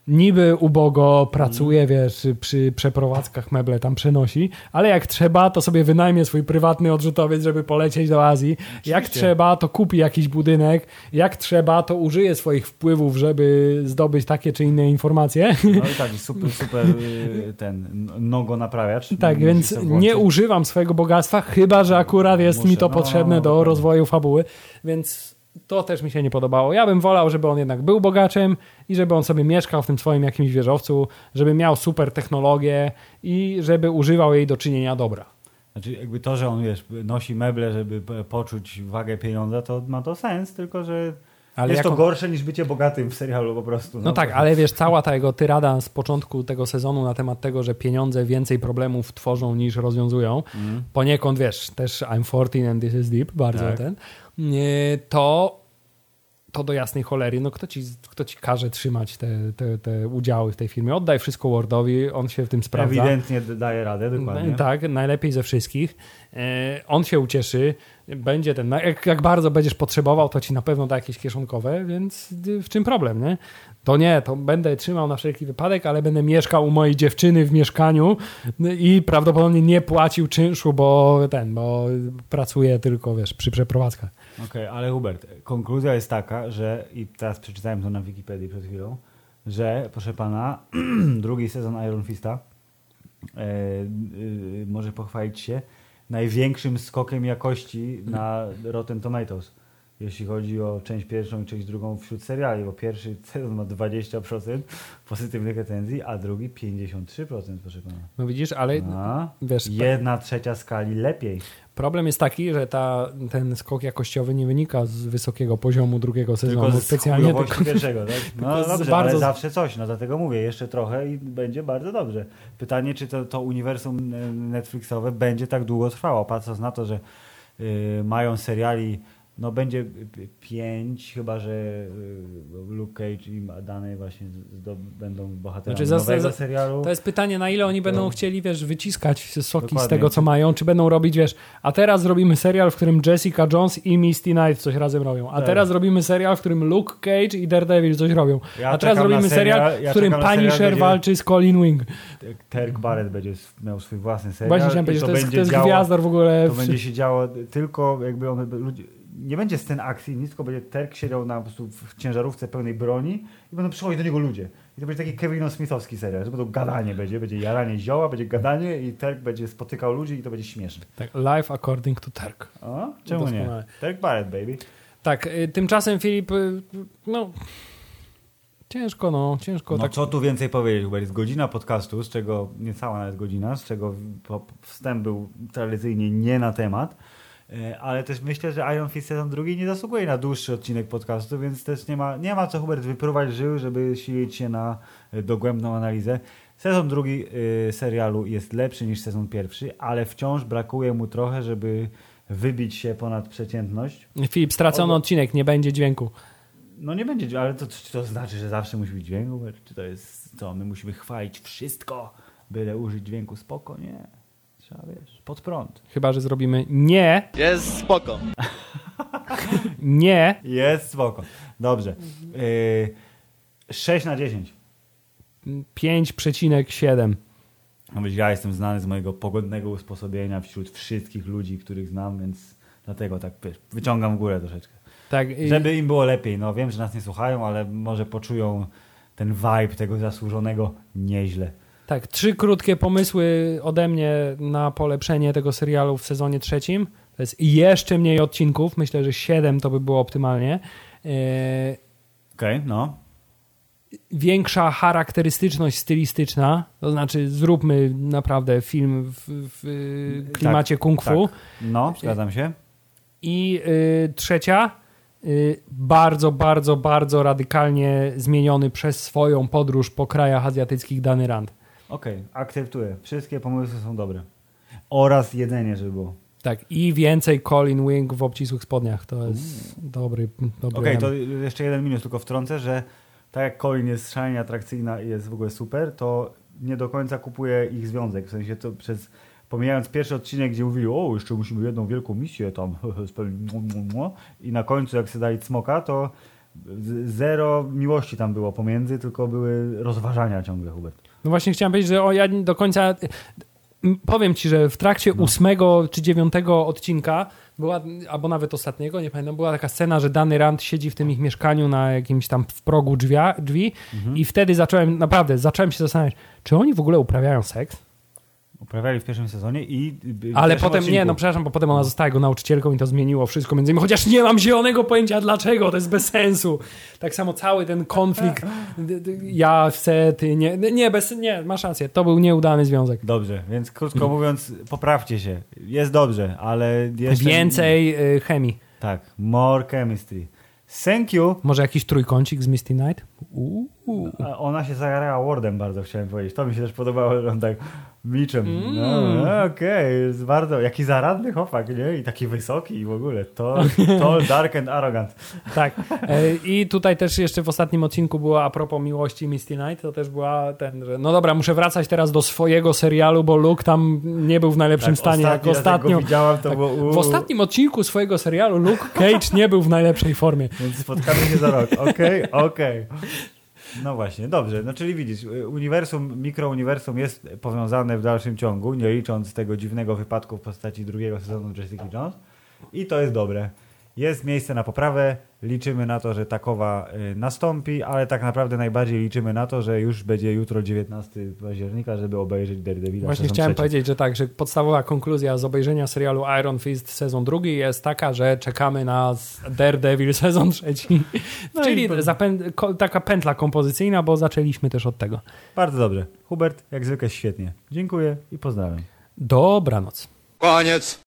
niby ubogo, pracuje, wiesz, przy przeprowadzkach meble tam przenosi, ale jak trzeba, to sobie wynajmie swój prywatny odrzutowiec, żeby polecieć do Azji. Jak trzeba, to kupi jakiś budynek. Jak trzeba, to użyje swoich wpływów, żeby zdobyć takie czy inne informacje. No i tak, super, super y, ten nogo naprawiacz. Tak, Musi więc nie używam swojego bogactwa, chyba że akurat jest mi Muszę, to no, potrzebne do dokładnie. rozwoju fabuły, więc to też mi się nie podobało. Ja bym wolał, żeby on jednak był bogaczem i żeby on sobie mieszkał w tym swoim jakimś wieżowcu, żeby miał super technologię i żeby używał jej do czynienia dobra. Znaczy jakby to, że on wiesz, nosi meble, żeby poczuć wagę pieniądza, to ma to sens, tylko że Ale jest jako- to gorsze niż bycie bogatym w serialu po prostu. No tak, ale wiesz, cała ta jego tyrada z początku tego sezonu na temat tego, że pieniądze więcej problemów tworzą niż rozwiązują, Mhm. poniekąd wiesz, też I'm 14 and this is deep, bardzo Tak. ten, to to do jasnej cholery, no kto ci, kto ci każe trzymać te, te, te udziały w tej firmie? Oddaj wszystko Wordowi, on się w tym sprawdza. Ewidentnie daje radę, dokładnie. Tak, najlepiej ze wszystkich. E, On się ucieszy, będzie ten, jak, jak bardzo będziesz potrzebował, to ci na pewno da jakieś kieszonkowe, więc w czym problem, nie? To nie, to będę trzymał na wszelki wypadek, ale będę mieszkał u mojej dziewczyny w mieszkaniu i prawdopodobnie nie płacił czynszu, bo ten, bo pracuje tylko, wiesz, przy przeprowadzkach. Okej, ale Hubert, konkluzja jest taka, że i teraz przeczytałem to na Wikipedii przed chwilą, że proszę pana, [CLEARS THROAT] drugi sezon Iron Fista e, y, może pochwalić się największym skokiem jakości na Rotten Tomatoes. Jeśli chodzi o część pierwszą i część drugą wśród seriali, bo pierwszy sezon ma 20% pozytywnych recenzji, a drugi 53%, proszę pana. No widzisz, ale A, wiesz, jedna trzecia skali lepiej. Problem jest taki, że ta, ten skok jakościowy nie wynika z wysokiego poziomu drugiego sezonu Tylko z specjalnie, tylko pierwszego, tak? [LAUGHS] No dobrze, bardzo- ale zawsze coś, no dlatego mówię, jeszcze trochę i będzie bardzo dobrze. Pytanie, czy to, to uniwersum e, Netflixowe będzie tak długo trwało, patrząc na to, że y, mają seriali, no będzie pięć, chyba że y, Luke Cage i Dany właśnie będą bohaterami Znaczy, nowego za- serialu. To jest pytanie, na ile oni będą chcieli, wiesz, wyciskać soki z Dokładnie. tego, co mają, czy będą robić, wiesz, a teraz zrobimy serial, w którym Jessica Jones i Misty Knight coś razem robią, a Tak. teraz zrobimy serial, w którym Luke Cage i Daredevil coś robią, Ja a teraz robimy serial, serial- ja w którym serial, Punisher będzie- walczy z Colin Wing. Terk Barrett będzie miał swój własny serial. Właśnie chciałem powiedzieć, to jest, to jest działo- gwiazdor w ogóle. To będzie się działo tylko jakby one, ludzie, nie będzie scen akcji, nic, tylko będzie Terk siedział na po prostu w ciężarówce pełnej broni i będą przychodzić do niego ludzie. I to będzie taki Kevin Smithowski serial, że będą gadanie będzie, będzie jaranie zioła, będzie gadanie i Terk będzie spotykał ludzi i to będzie śmieszne. Tak, life according to Terk. O, czemu nie? Terk Barrett, baby. Tak, y, tymczasem Filip, y, no ciężko, no, ciężko. No tak. co tu więcej powiedzieć, Hubert? Jest godzina podcastu, z czego niecała nawet godzina, z czego wstęp był tradycyjnie nie na temat. E, Ale też myślę, że Iron Fist sezon drugi nie zasługuje na dłuższy odcinek podcastu, więc też nie ma, nie ma co Hubert wypróbować żył, żeby silić się na e, dogłębną analizę. Sezon drugi e, serialu jest lepszy niż sezon pierwszy, ale wciąż brakuje mu trochę, żeby wybić się ponad przeciętność. Filip, stracony odcinek, nie będzie dźwięku. No nie będzie, ale to, czy to znaczy, że zawsze musi być dźwięk? Czy to jest co? My musimy chwalić wszystko, byle użyć dźwięku spoko? Nie. Trzeba, wiesz, pod prąd. Chyba, że zrobimy nie, Jest spoko. [LAUGHS] nie, Jest spoko. Dobrze. Yy, 6 na 10. 5,7. No wiesz, ja jestem znany z mojego pogodnego usposobienia wśród wszystkich ludzi, których znam, więc Dlatego tak wiesz, wyciągam w górę troszeczkę. Tak, i- Żeby im było lepiej. No wiem, że nas nie słuchają, ale może poczują ten vibe tego zasłużonego nieźle. Tak, trzy krótkie pomysły ode mnie na polepszenie tego serialu w sezonie trzecim. To jest jeszcze mniej odcinków. Myślę, że siedem to by było optymalnie. E, Okej, no. większa charakterystyczność stylistyczna, to znaczy zróbmy naprawdę film w, w klimacie kung fu. Tak. No, zgadzam się. I y, trzecia, y, bardzo, bardzo, bardzo radykalnie zmieniony przez swoją podróż po krajach azjatyckich Dany Rand. Okej, akceptuję. Wszystkie pomysły są dobre. Oraz jedzenie, żeby było. Tak, i więcej Colin Wing w obcisłych spodniach. To jest dobry, dobry Okej, to element. jeszcze jeden minus tylko wtrącę, że tak jak Colin jest szalenie atrakcyjna i jest w ogóle super, to nie do końca kupuje ich związek. W sensie to przez, pomijając pierwszy odcinek, gdzie mówili, o, jeszcze musimy jedną wielką misję tam [LAUGHS] spełnić. I na końcu, jak sobie dali smoka, to zero miłości tam było pomiędzy, tylko były rozważania ciągle, Hubert. No właśnie chciałem powiedzieć, że o, ja do końca... Powiem ci, że w trakcie No. ósmego czy dziewiątego odcinka była, albo nawet ostatniego, nie pamiętam, była taka scena, że Dany Rand siedzi w tym ich mieszkaniu na jakimś tam w progu drzwia, drzwi Mhm. i wtedy zacząłem, naprawdę, zacząłem się zastanawiać, czy oni w ogóle uprawiają seks? Uprawiali w pierwszym sezonie i... w Ale pierwszym potem, nie, odcinku. no przepraszam, bo potem ona została jego nauczycielką i to zmieniło wszystko między nimi, chociaż nie mam zielonego pojęcia dlaczego, to jest bez sensu. Tak samo cały ten konflikt, ja chcę, ty nie, nie, bez, nie, masz rację, to był nieudany związek. Dobrze, więc krótko mówiąc, poprawcie się. Jest dobrze, ale jeszcze... Więcej y, chemii. Tak, more chemistry. Thank you. Może jakiś trójkącik z Misty Night? Uuu. A Ona się zajarała Wordem bardzo, chciałem powiedzieć. To mi się też podobało, że on tak milczem. Mm. No, okej, jest bardzo, jaki zaradny chłopak, nie? I taki wysoki i w ogóle. To, [LAUGHS] to dark and arrogant. Tak. E, I tutaj też jeszcze w ostatnim odcinku była a propos miłości Misty Night, to też była ten, że no dobra, muszę wracać teraz do swojego serialu, bo Luke tam nie był w najlepszym Tak, stanie jak ostatni jak ostatnio. go widziałam, to Tak, było... W ostatnim odcinku swojego serialu Luke Cage nie był w najlepszej formie. Więc spotkamy się za rok. Okej, okej. No właśnie, dobrze. No czyli widzisz, uniwersum, mikrouniwersum jest powiązane w dalszym ciągu, nie licząc tego dziwnego wypadku w postaci drugiego sezonu Jessica Jones. I to jest dobre. Jest miejsce na poprawę, liczymy na to, że takowa y, nastąpi, ale tak naprawdę najbardziej liczymy na to, że już będzie jutro 19 października, żeby obejrzeć Daredevila Właśnie chciałem trzeci. powiedzieć, że tak, że podstawowa konkluzja z obejrzenia serialu Iron Fist sezon drugi jest taka, że czekamy na Daredevil [LAUGHS] sezon trzeci. No Czyli zapę- taka pętla kompozycyjna, bo zaczęliśmy też od tego. Bardzo dobrze. Hubert, jak zwykle świetnie. Dziękuję i pozdrawiam. Dobranoc. Koniec.